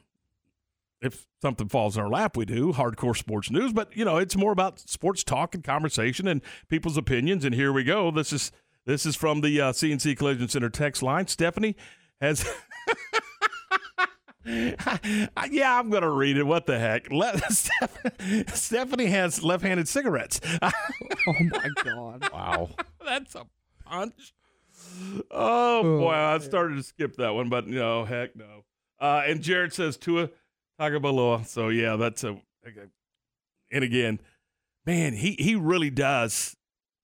if something falls in our lap, we do hardcore sports news. But you know, it's more about sports talk and conversation and people's opinions. And here we go. This is this is from the uh, CNC Collision Center text line. Stephanie has. [LAUGHS] [LAUGHS] yeah, I'm gonna read it. What the heck? Le- [LAUGHS] Steph- Stephanie has left-handed cigarettes. [LAUGHS] oh my god! Wow, that's a punch. Oh boy, I started to skip that one, but no, heck no. Uh, and Jared says Tua Tagovailoa. So yeah, that's a. okay. And again, man, he he really does.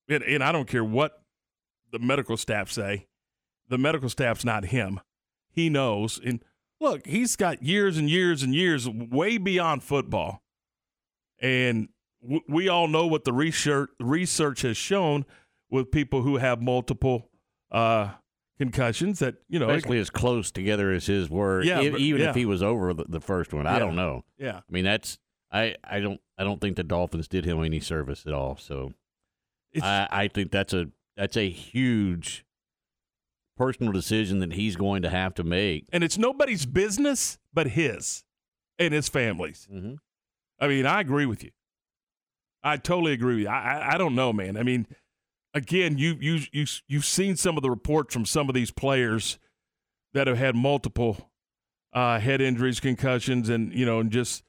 And, and I don't care what the medical staff say. The medical staff's not him. He knows. And look, he's got years and years and years way beyond football. And w- we all know what the research research has shown with people who have multiple uh, concussions. That you know, Basically, as close together as his were. Yeah, e- but- even yeah. if he was over the, the first one, I don't know. Yeah. I mean that's I, I don't I don't think the Dolphins did him any service at all. So I, I think that's a that's a huge personal decision that he's going to have to make. and it's nobody's business but his. and his family's. Mm-hmm. I mean, I agree with you. I totally agree with you. I, I, I don't know, man. I mean, again, you you you you've seen some of the reports from some of these players that have had multiple uh, head injuries, concussions, and you know, and just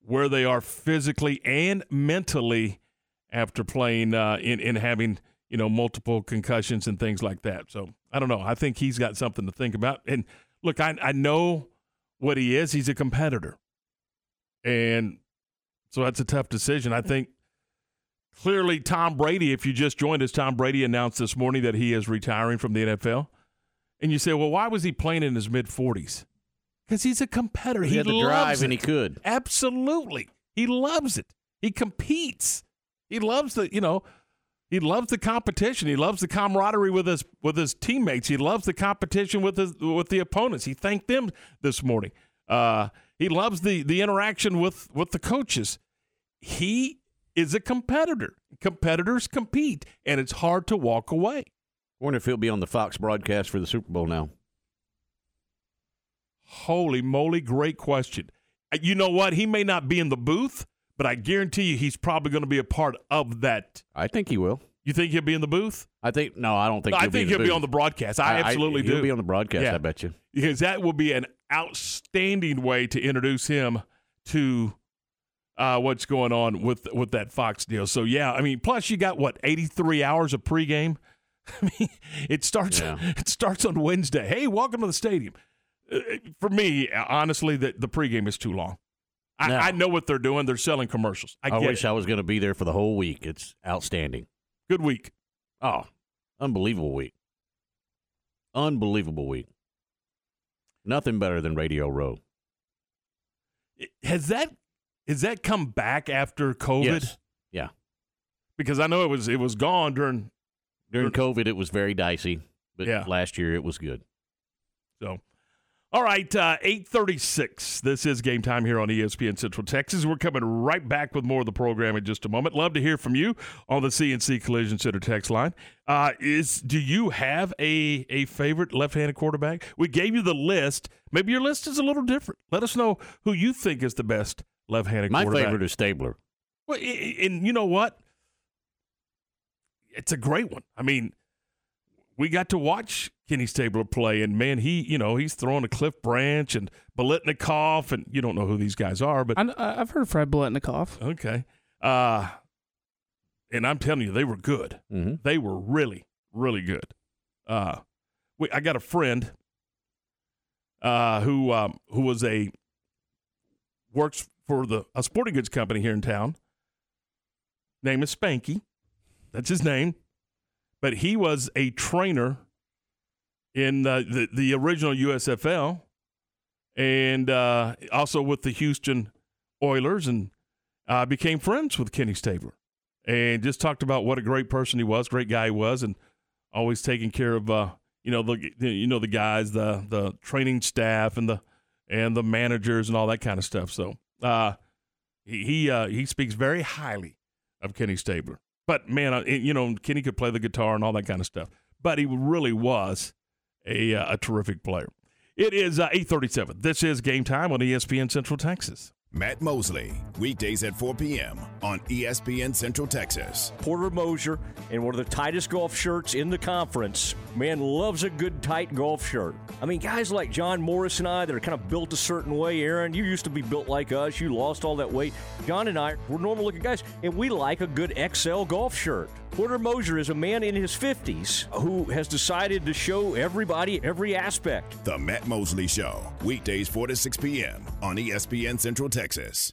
where they are physically and mentally after playing uh, in in having you know multiple concussions and things like that. So I don't know. I think he's got something to think about. And look, I I know what he is. He's a competitor, and so that's a tough decision. I think clearly Tom Brady. If you just joined us, Tom Brady announced this morning that he is retiring from the NFL. And you say, well, why was he playing in his mid 40s? Because he's a competitor. He, had the drive and he could. Absolutely. He loves it. He competes. He loves the, you know, he loves the competition. He loves the camaraderie with his with his teammates. He loves the competition with his with the opponents. He thanked them this morning. Uh, he loves the the interaction with with the coaches. He is a competitor. Competitors compete, and it's hard to walk away. I Wonder if he'll be on the Fox broadcast for the Super Bowl now. Holy moly, great question. Uh, You know what? He may not be in the booth, but I guarantee you he's probably going to be a part of that. I think he will. You think he'll be in the booth? I think no, I don't think. No, I he'll think be he'll be booth. on the broadcast. I absolutely do. He'll be on the broadcast. Yeah. I bet you. Because that will be an outstanding way to introduce him to uh, what's going on with with that Fox deal. So yeah, I mean, plus you got what eighty three hours of pregame. [LAUGHS] I mean, it starts Yeah. [LAUGHS] it starts on Wednesday. Hey, welcome to the stadium. Uh, For me, honestly, the the pregame is too long. I, No. I know what they're doing. They're selling commercials. I, I, wish it. I was going to be there for the whole week. It's outstanding. Good week. Oh, unbelievable week. Unbelievable week. Nothing better than Radio Row. Has that has that come back after COVID? Yes. Yeah. Because I know it was it was gone during During COVID, it was very dicey, but Yeah. last year it was good. So, all right, uh, eight thirty six. This is game time here on ESPN Central Texas. We're coming right back with more of the program in just a moment. Love to hear from you on the CNC Collision Center text line. Uh, is do you have a a favorite left handed quarterback? We gave you the list. Maybe your list is a little different. Let us know who you think is the best left handed My quarterback. My favorite is Stabler. Well, and you know what? It's a great one. I mean, we got to watch Kenny Stabler play, and man, he, you know, he's throwing a Cliff Branch and Biletnikoff, and you don't know who these guys are, but I, kn- I've heard Fred Biletnikoff. okay. Uh, and I'm telling you, they were good. Mm-hmm. They were really, really good. Uh, we, I got a friend uh, who um, who was a works for the a sporting goods company here in town. Name is Spanky. That's his name. But he was a trainer in uh, the the original USFL, and uh, also with the Houston Oilers, and uh, became friends with Kenny Stabler, and just talked about what a great person he was, great guy he was, and always taking care of uh, you know the you know the guys, the the training staff, and the and the managers and all that kind of stuff. So uh, he he, uh, he speaks very highly of Kenny Stabler. But man, uh, you know Kenny could play the guitar and all that kind of stuff. But he really was a uh, a terrific player. It is uh, eight thirty seven. This is game time on ESPN Central Texas. Matt Mosley, weekdays at 4 p.m. on ESPN Central Texas. Porter Moser in one of the tightest golf shirts in the conference. Man loves a good tight golf shirt. I mean, guys like John Morris and I that are kind of built a certain way. Aaron, you used to be built like us. You lost all that weight. John and I, we're normal looking guys, and we like a good XL golf shirt. Porter Moser is a man in his 50s who has decided to show everybody every aspect. The Matt Mosley Show, weekdays 4 to 6 p.m. on ESPN Central Texas.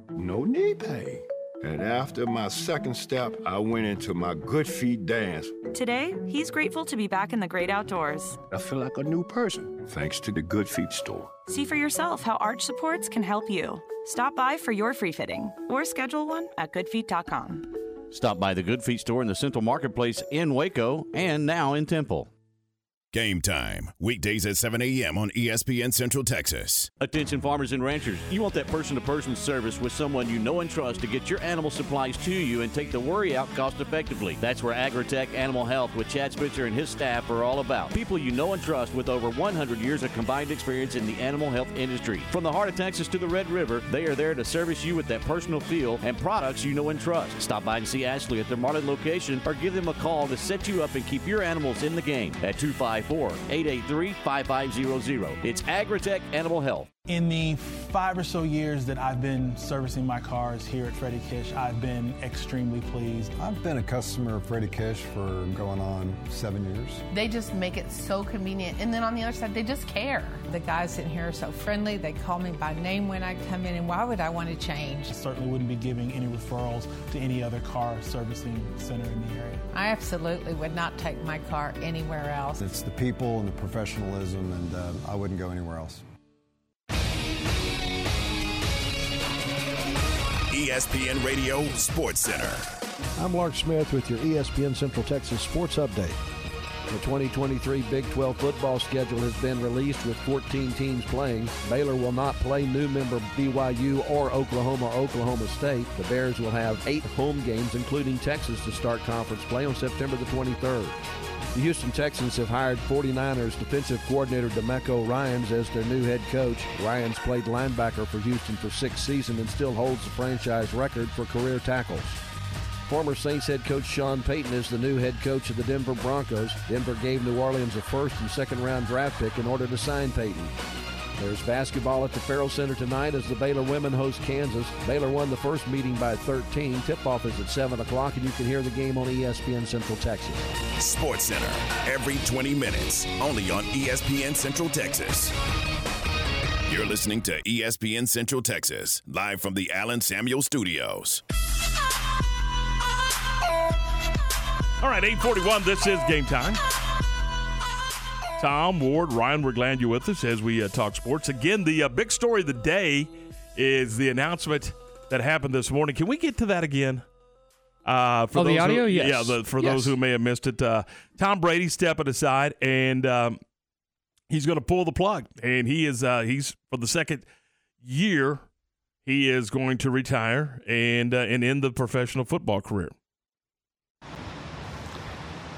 no knee pain. And after my second step, I went into my Good Feet dance. Today, he's grateful to be back in the great outdoors. I feel like a new person, thanks to the Good Feet store. See for yourself how arch supports can help you. Stop by for your free fitting or schedule one at goodfeet.com. Stop by the Good Feet store in the Central Marketplace in Waco and now in Temple. Game time, weekdays at 7 a.m. on ESPN Central Texas. Attention farmers and ranchers, you want that person to person service with someone you know and trust to get your animal supplies to you and take the worry out cost effectively. That's where Agritech Animal Health with Chad Spitzer and his staff are all about. People you know and trust with over 100 years of combined experience in the animal health industry. From the heart of Texas to the Red River, they are there to service you with that personal feel and products you know and trust. Stop by and see Ashley at their Marlin location or give them a call to set you up and keep your animals in the game at 254 883 5500. It's Agritech Animal Health. In the five or so years that I've been servicing my cars here at Freddie Kish, I've been extremely pleased. I've been a customer of Freddie Kish for going on seven years. They just make it so convenient. And then on the other side, they just care. The guys in here are so friendly. They call me by name when I come in, and why would I want to change? I certainly wouldn't be giving any referrals to any other car servicing center in the area. I absolutely would not take my car anywhere else. It's the people and the professionalism, and uh, I wouldn't go anywhere else. ESPN Radio Sports Center. I'm Lark Smith with your ESPN Central Texas Sports Update. The 2023 Big 12 football schedule has been released with 14 teams playing. Baylor will not play new member BYU or Oklahoma Oklahoma State. The Bears will have eight home games, including Texas, to start conference play on September the 23rd. The Houston Texans have hired 49ers defensive coordinator Demeco Ryans as their new head coach. Ryans played linebacker for Houston for six seasons and still holds the franchise record for career tackles. Former Saints head coach Sean Payton is the new head coach of the Denver Broncos. Denver gave New Orleans a first and second round draft pick in order to sign Payton. There's basketball at the Ferrell Center tonight as the Baylor women host Kansas. Baylor won the first meeting by 13. Tip-off is at 7 o'clock, and you can hear the game on ESPN Central Texas. Sports Center, every 20 minutes, only on ESPN Central Texas. You're listening to ESPN Central Texas, live from the Allen Samuels Studios. All right, 841, this is game time. Tom, Ward, Ryan, we're glad you're with us as we uh, talk sports. Again, the uh, big story of the day is the announcement that happened this morning. Can we get to that again? Uh, Oh, the audio? Who, Yes. Yeah, the, for Yes. those who may have missed it, uh, Tom Brady stepping aside and um, he's going to pull the plug. And he is, uh, he's for the second year, he is going to retire and, uh, and end the professional football career.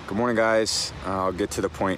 Good morning, guys. I'll get to the point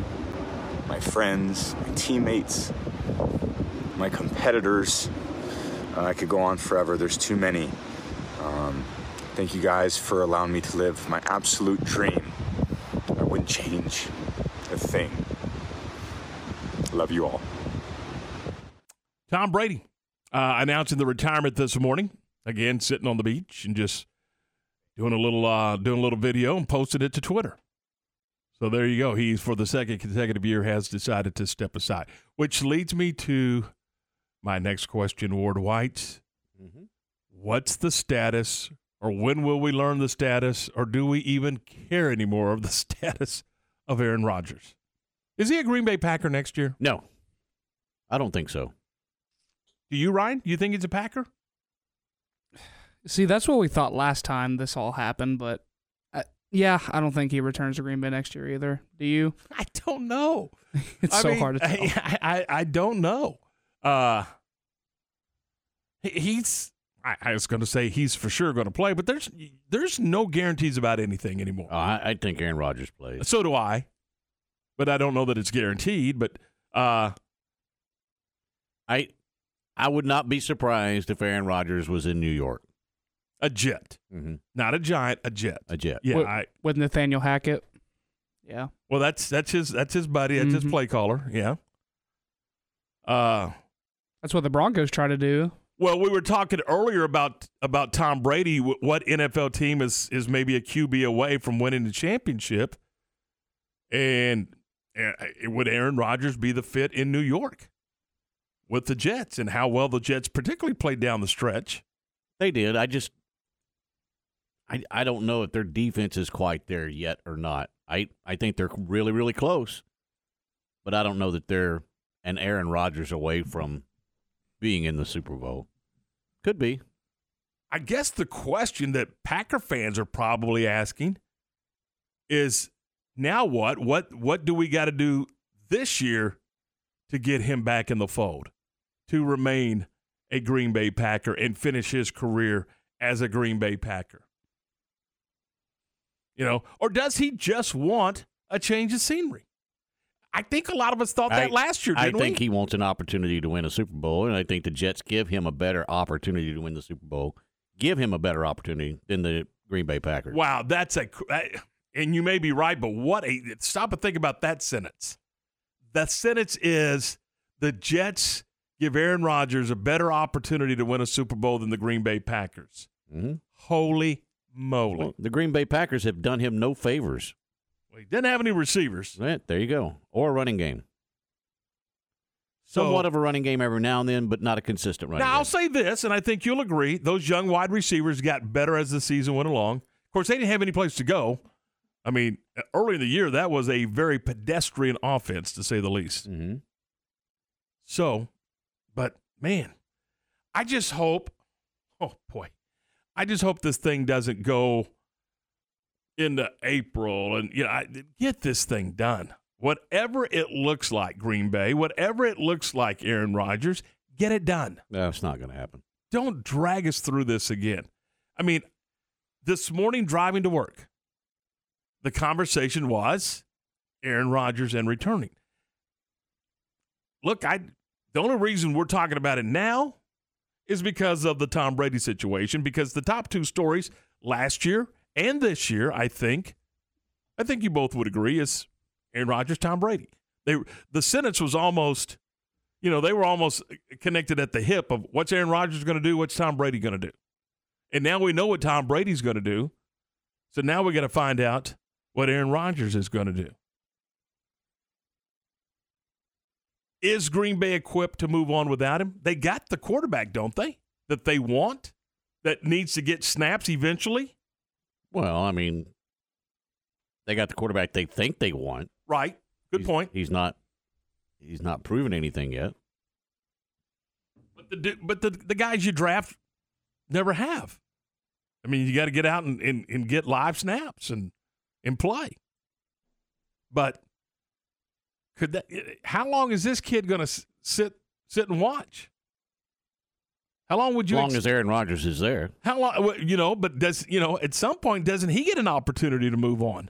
my friends, my teammates, my competitors. Uh, I could go on forever. There's too many. Um, thank you guys for allowing me to live my absolute dream. I wouldn't change a thing. Love you all. Tom Brady uh, announcing the retirement this morning. Again, sitting on the beach and just doing a little uh, doing a little video and posted it to Twitter. So there you go. He, for the second consecutive year, has decided to step aside, which leads me to my next question, Ward White. Mm-hmm. What's the status, or when will we learn the status, or do we even care anymore of the [LAUGHS] status of Aaron Rodgers? Is he a Green Bay Packer next year? No, I don't think so. Do you, Ryan? Do you think he's a Packer? See, that's what we thought last time this all happened, but yeah, I don't think he returns to Green Bay next year either. Do you? [LAUGHS] I don't know. [LAUGHS] it's I so mean, hard to [LAUGHS] tell. I, I, I don't know. Uh, he's. I, I was going to say he's for sure going to play, but there's there's no guarantees about anything anymore. Oh, I, I think Aaron Rodgers plays. So do I, but I don't know that it's guaranteed. But uh, I I would not be surprised if Aaron Rodgers was in New York. A jet, Mhm. not a giant, a jet. A jet. Yeah, with, I, with Nathaniel Hackett. Yeah. Well, that's that's his that's his buddy. That's his Mhm. play caller. Yeah. Uh, That's what the Broncos try to do. well, we were talking earlier about about Tom Brady. What NFL team is is maybe a QB away from winning the championship? And uh, would Aaron Rodgers be the fit in New York with the Jets? And how well the Jets particularly played down the stretch? They did. I just I I don't know if their defense is quite there yet or not. I I think they're really really close, but I don't know that they're an Aaron Rodgers away from being in the Super Bowl. Could be. I guess the question that Packer fans are probably asking is now what? What what do we got to do this year to get him back in the fold to remain a Green Bay Packer and finish his career as a Green Bay Packer? You know, or does he just want a change of scenery? I think a lot of us thought that I- last year, I think we? he wants an opportunity to win a Super Bowl, and I think the Jets give him a better opportunity to win the Super Bowl. Give him a better opportunity than the Green Bay Packers. Wow, that's a and you may be right, but what a stop and think about that sentence. The sentence is the Jets give Aaron Rodgers a better opportunity to win a Super Bowl than the Green Bay Packers. Mm-hmm. Holy moly! The Green Bay Packers have done him no favors. Well, he didn't have any receivers. Right, there you go. Or a running game. So- Somewhat of a running game every now and then, but not a consistent running Now game. I'll say this, and I think you'll agree: those young wide receivers got better as the season went along. Of course, they didn't have any place to go. I mean, early in the year, that was a very pedestrian offense, to say the least. Mm-hmm. So, but man, I just hope. Oh boy, I just hope this thing doesn't go into April, and you know, I, get this thing done. Whatever it looks like, Green Bay. Whatever it looks like, Aaron Rodgers, get it done. No, it's not going to happen. Don't drag us through this again. I mean, this morning driving to work, the conversation was Aaron Rodgers and returning. Look, I the only reason we're talking about it now is because of the Tom Brady situation. Because the top two stories last year and this year, I think, I think you both would agree, is Aaron Rodgers, Tom Brady. They the sentence was almost, you know, they were almost connected at the hip of what's Aaron Rodgers going to do, what's Tom Brady going to do, and now we know what Tom Brady's going to do. So now we got to find out what Aaron Rodgers is going to do. Is Green Bay equipped to move on without him? They got the quarterback, don't they? That they want, that needs to get snaps eventually. Well, I mean, they got the quarterback they think they want. Right. Good He's- point. He's not. He's not proven anything yet. But the but the the guys you draft never have. I mean, you got to get out and, and, and get live snaps and and play. But could that? How long is this kid going to sit sit and watch? How long would As you? long ex- as Aaron Rodgers is there. how long? You know, but does you know at some point doesn't he get an opportunity to move on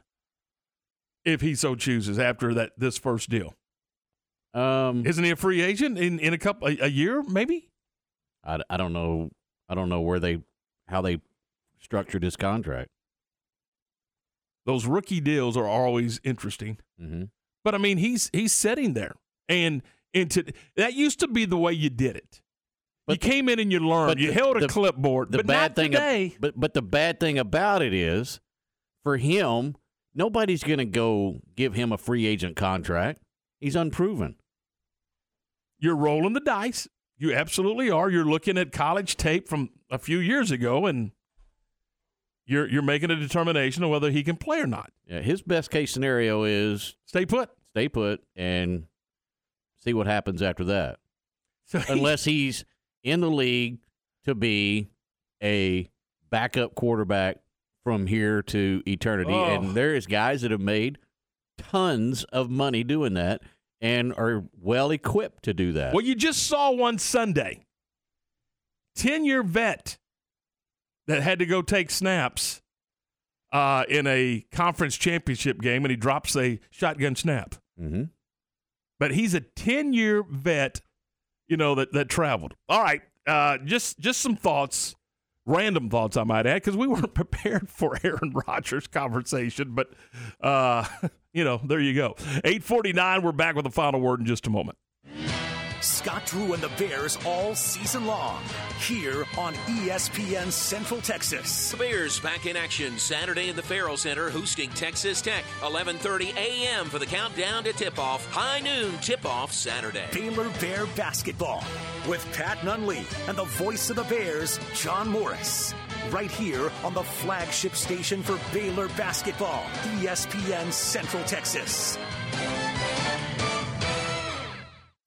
if he so chooses after that this first deal? Um, Isn't he a free agent in in a couple a, a year maybe? I, I don't know. I don't know where they how they structured his contract. Those rookie deals are always interesting. Mm-hmm. But I mean, he's he's sitting there, and into that used to be the way you did it. you came in and you learned. but You the- held a the- clipboard. The but bad thing, ab- but but the bad thing about it is, for him, nobody's going to go give him a free agent contract. He's unproven. You're rolling the dice. You absolutely are. You're looking at college tape from a few years ago, and you're you're making a determination of whether he can play or not. Yeah, his best case scenario is stay put, stay put, and see what happens after that. [LAUGHS] So Unless he's in the league to be a backup quarterback from here to eternity. Oh. And there is guys that have made tons of money doing that and are well equipped to do that. Well, you just saw one Sunday. 10 year vet that had to go take snaps uh, in a conference championship game, and he drops a shotgun snap. Mm-hmm. But he's a 10 year vet, you know, that, that traveled. All right. Uh, just, just some thoughts, random thoughts, I might add, because we [LAUGHS] weren't prepared for Aaron Rodgers conversation. But, uh, [LAUGHS] you know, there you go. 849, we're back with the final word in just a moment. Scott Drew and the Bears all season long here on ESPN Central Texas. The Bears back in action Saturday in the Ferrell Center hosting Texas Tech. 11:30 a.m. for the countdown to tip-off. High noon tip-off Saturday. Baylor Bear basketball with Pat Nunley and the voice of the Bears, John Morris. Right here on the flagship station for Baylor basketball, ESPN Central Texas.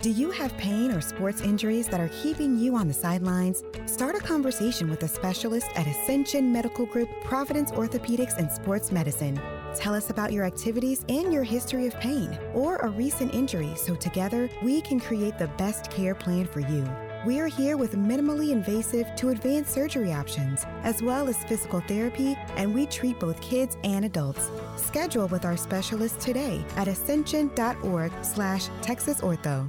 Do you have pain or sports injuries that are keeping you on the sidelines? Start a conversation with a specialist at Ascension Medical Group, Providence Orthopedics and Sports Medicine. Tell us about your activities and your history of pain or a recent injury so together we can create the best care plan for you. We are here with minimally invasive to advanced surgery options, as well as physical therapy, and we treat both kids and adults. Schedule with our specialist today at ascension.org slash texasortho.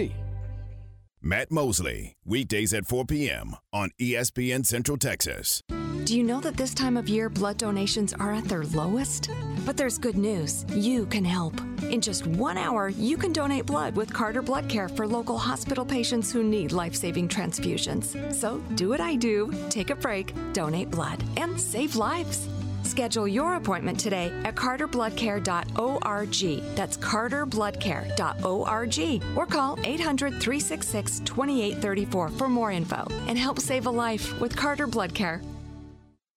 Matt Mosley, weekdays at 4 p.m. on ESPN Central Texas. Do you know that this time of year blood donations are at their lowest? But there's good news. You can help. In just one hour, you can donate blood with Carter Blood Care for local hospital patients who need life saving transfusions. So do what I do take a break, donate blood, and save lives. Schedule your appointment today at carterbloodcare.org. That's carterbloodcare.org. Or call 800 366 2834 for more info and help save a life with Carter Blood Care.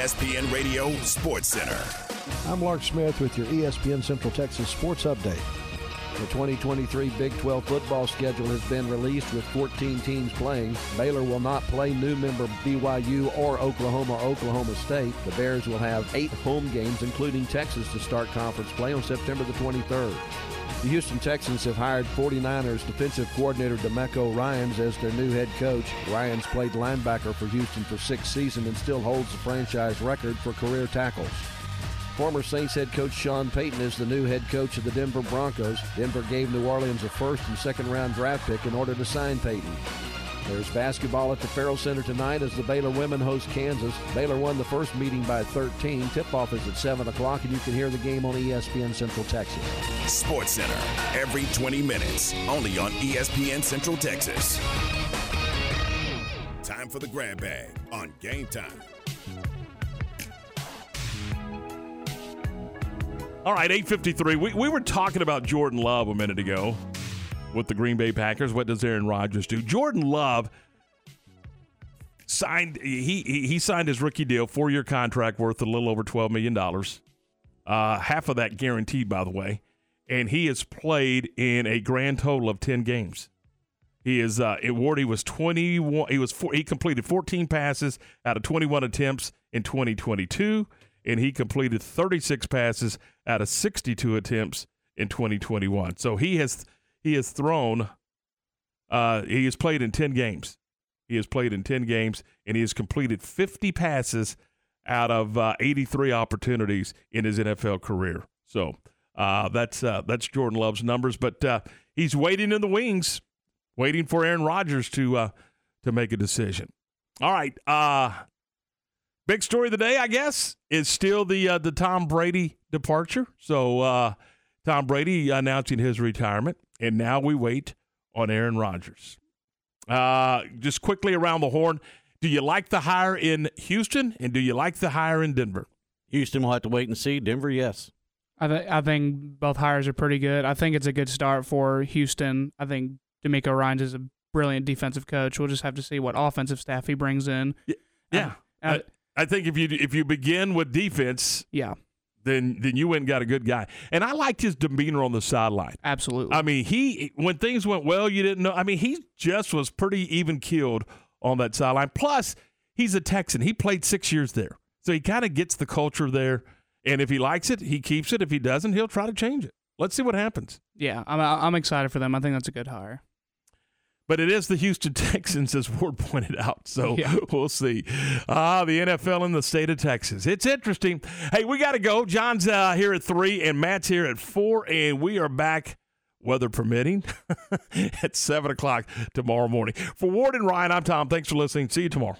ESPN Radio Sports Center. I'm Lark Smith with your ESPN Central Texas Sports Update. The 2023 Big 12 football schedule has been released with 14 teams playing. Baylor will not play new member BYU or Oklahoma Oklahoma State. The Bears will have eight home games, including Texas, to start conference play on September the 23rd. The Houston Texans have hired 49ers defensive coordinator Demeco Ryans as their new head coach. Ryans played linebacker for Houston for six seasons and still holds the franchise record for career tackles. Former Saints head coach Sean Payton is the new head coach of the Denver Broncos. Denver gave New Orleans a first and second round draft pick in order to sign Payton. There's basketball at the Ferrell Center tonight as the Baylor women host Kansas. Baylor won the first meeting by 13. Tip-off is at 7 o'clock, and you can hear the game on ESPN Central Texas. Sports Center, every 20 minutes, only on ESPN Central Texas. Time for the grab bag on game time. All right, 853. We, we were talking about Jordan Love a minute ago. With the Green Bay Packers. What does Aaron Rodgers do? Jordan Love signed he he, he signed his rookie deal, four year contract worth a little over twelve million dollars. Uh, half of that guaranteed, by the way, and he has played in a grand total of ten games. He is uh, Wardy was twenty one. He was four, he completed fourteen passes out of twenty one attempts in twenty twenty two, and he completed thirty six passes out of sixty two attempts in twenty twenty one. So he has he has thrown. Uh, he has played in ten games. He has played in 10 games and he has completed 50 passes out of uh, 83 opportunities in his NFL career. So uh, that's uh, that's Jordan Love's numbers, but uh, he's waiting in the wings, waiting for Aaron Rodgers to uh, to make a decision. All right, uh, big story of the day, I guess, is still the the Tom Brady departure. So Tom Brady announcing his retirement, and now we wait on Aaron Rodgers. Uh, just quickly around the horn, do you like the hire in Houston and do you like the hire in Denver? Houston will have to wait and see. Denver, yes. I, th- I think both hires are pretty good. I think it's a good start for Houston. I think DeMeco Ryans is a brilliant defensive coach. We'll just have to see what offensive staff he brings in. Yeah, I, I think if you if you begin with defense, yeah, then then you went and got a good guy. And I liked his demeanor on the sideline. Absolutely. I mean, he when things went well, you didn't know. I mean, he just was pretty even keeled on that sideline. Plus, he's a Texan. He played six years there, so he kind of gets the culture there. And if he likes it, he keeps it. If he doesn't, he'll try to change it. Let's see what happens. Yeah, I'm I'm excited for them. I think that's a good hire but it is the Houston [LAUGHS] Texans, as Ward pointed out. So yeah. we'll see. Ah, the NFL in the state of Texas. It's interesting. Hey, we got to go. John's uh, here at three, and Matt's here at four, and we are back. Weather permitting, [LAUGHS] at 7 o'clock tomorrow morning. For Ward and Ryan, I'm Tom. Thanks for listening. See you tomorrow.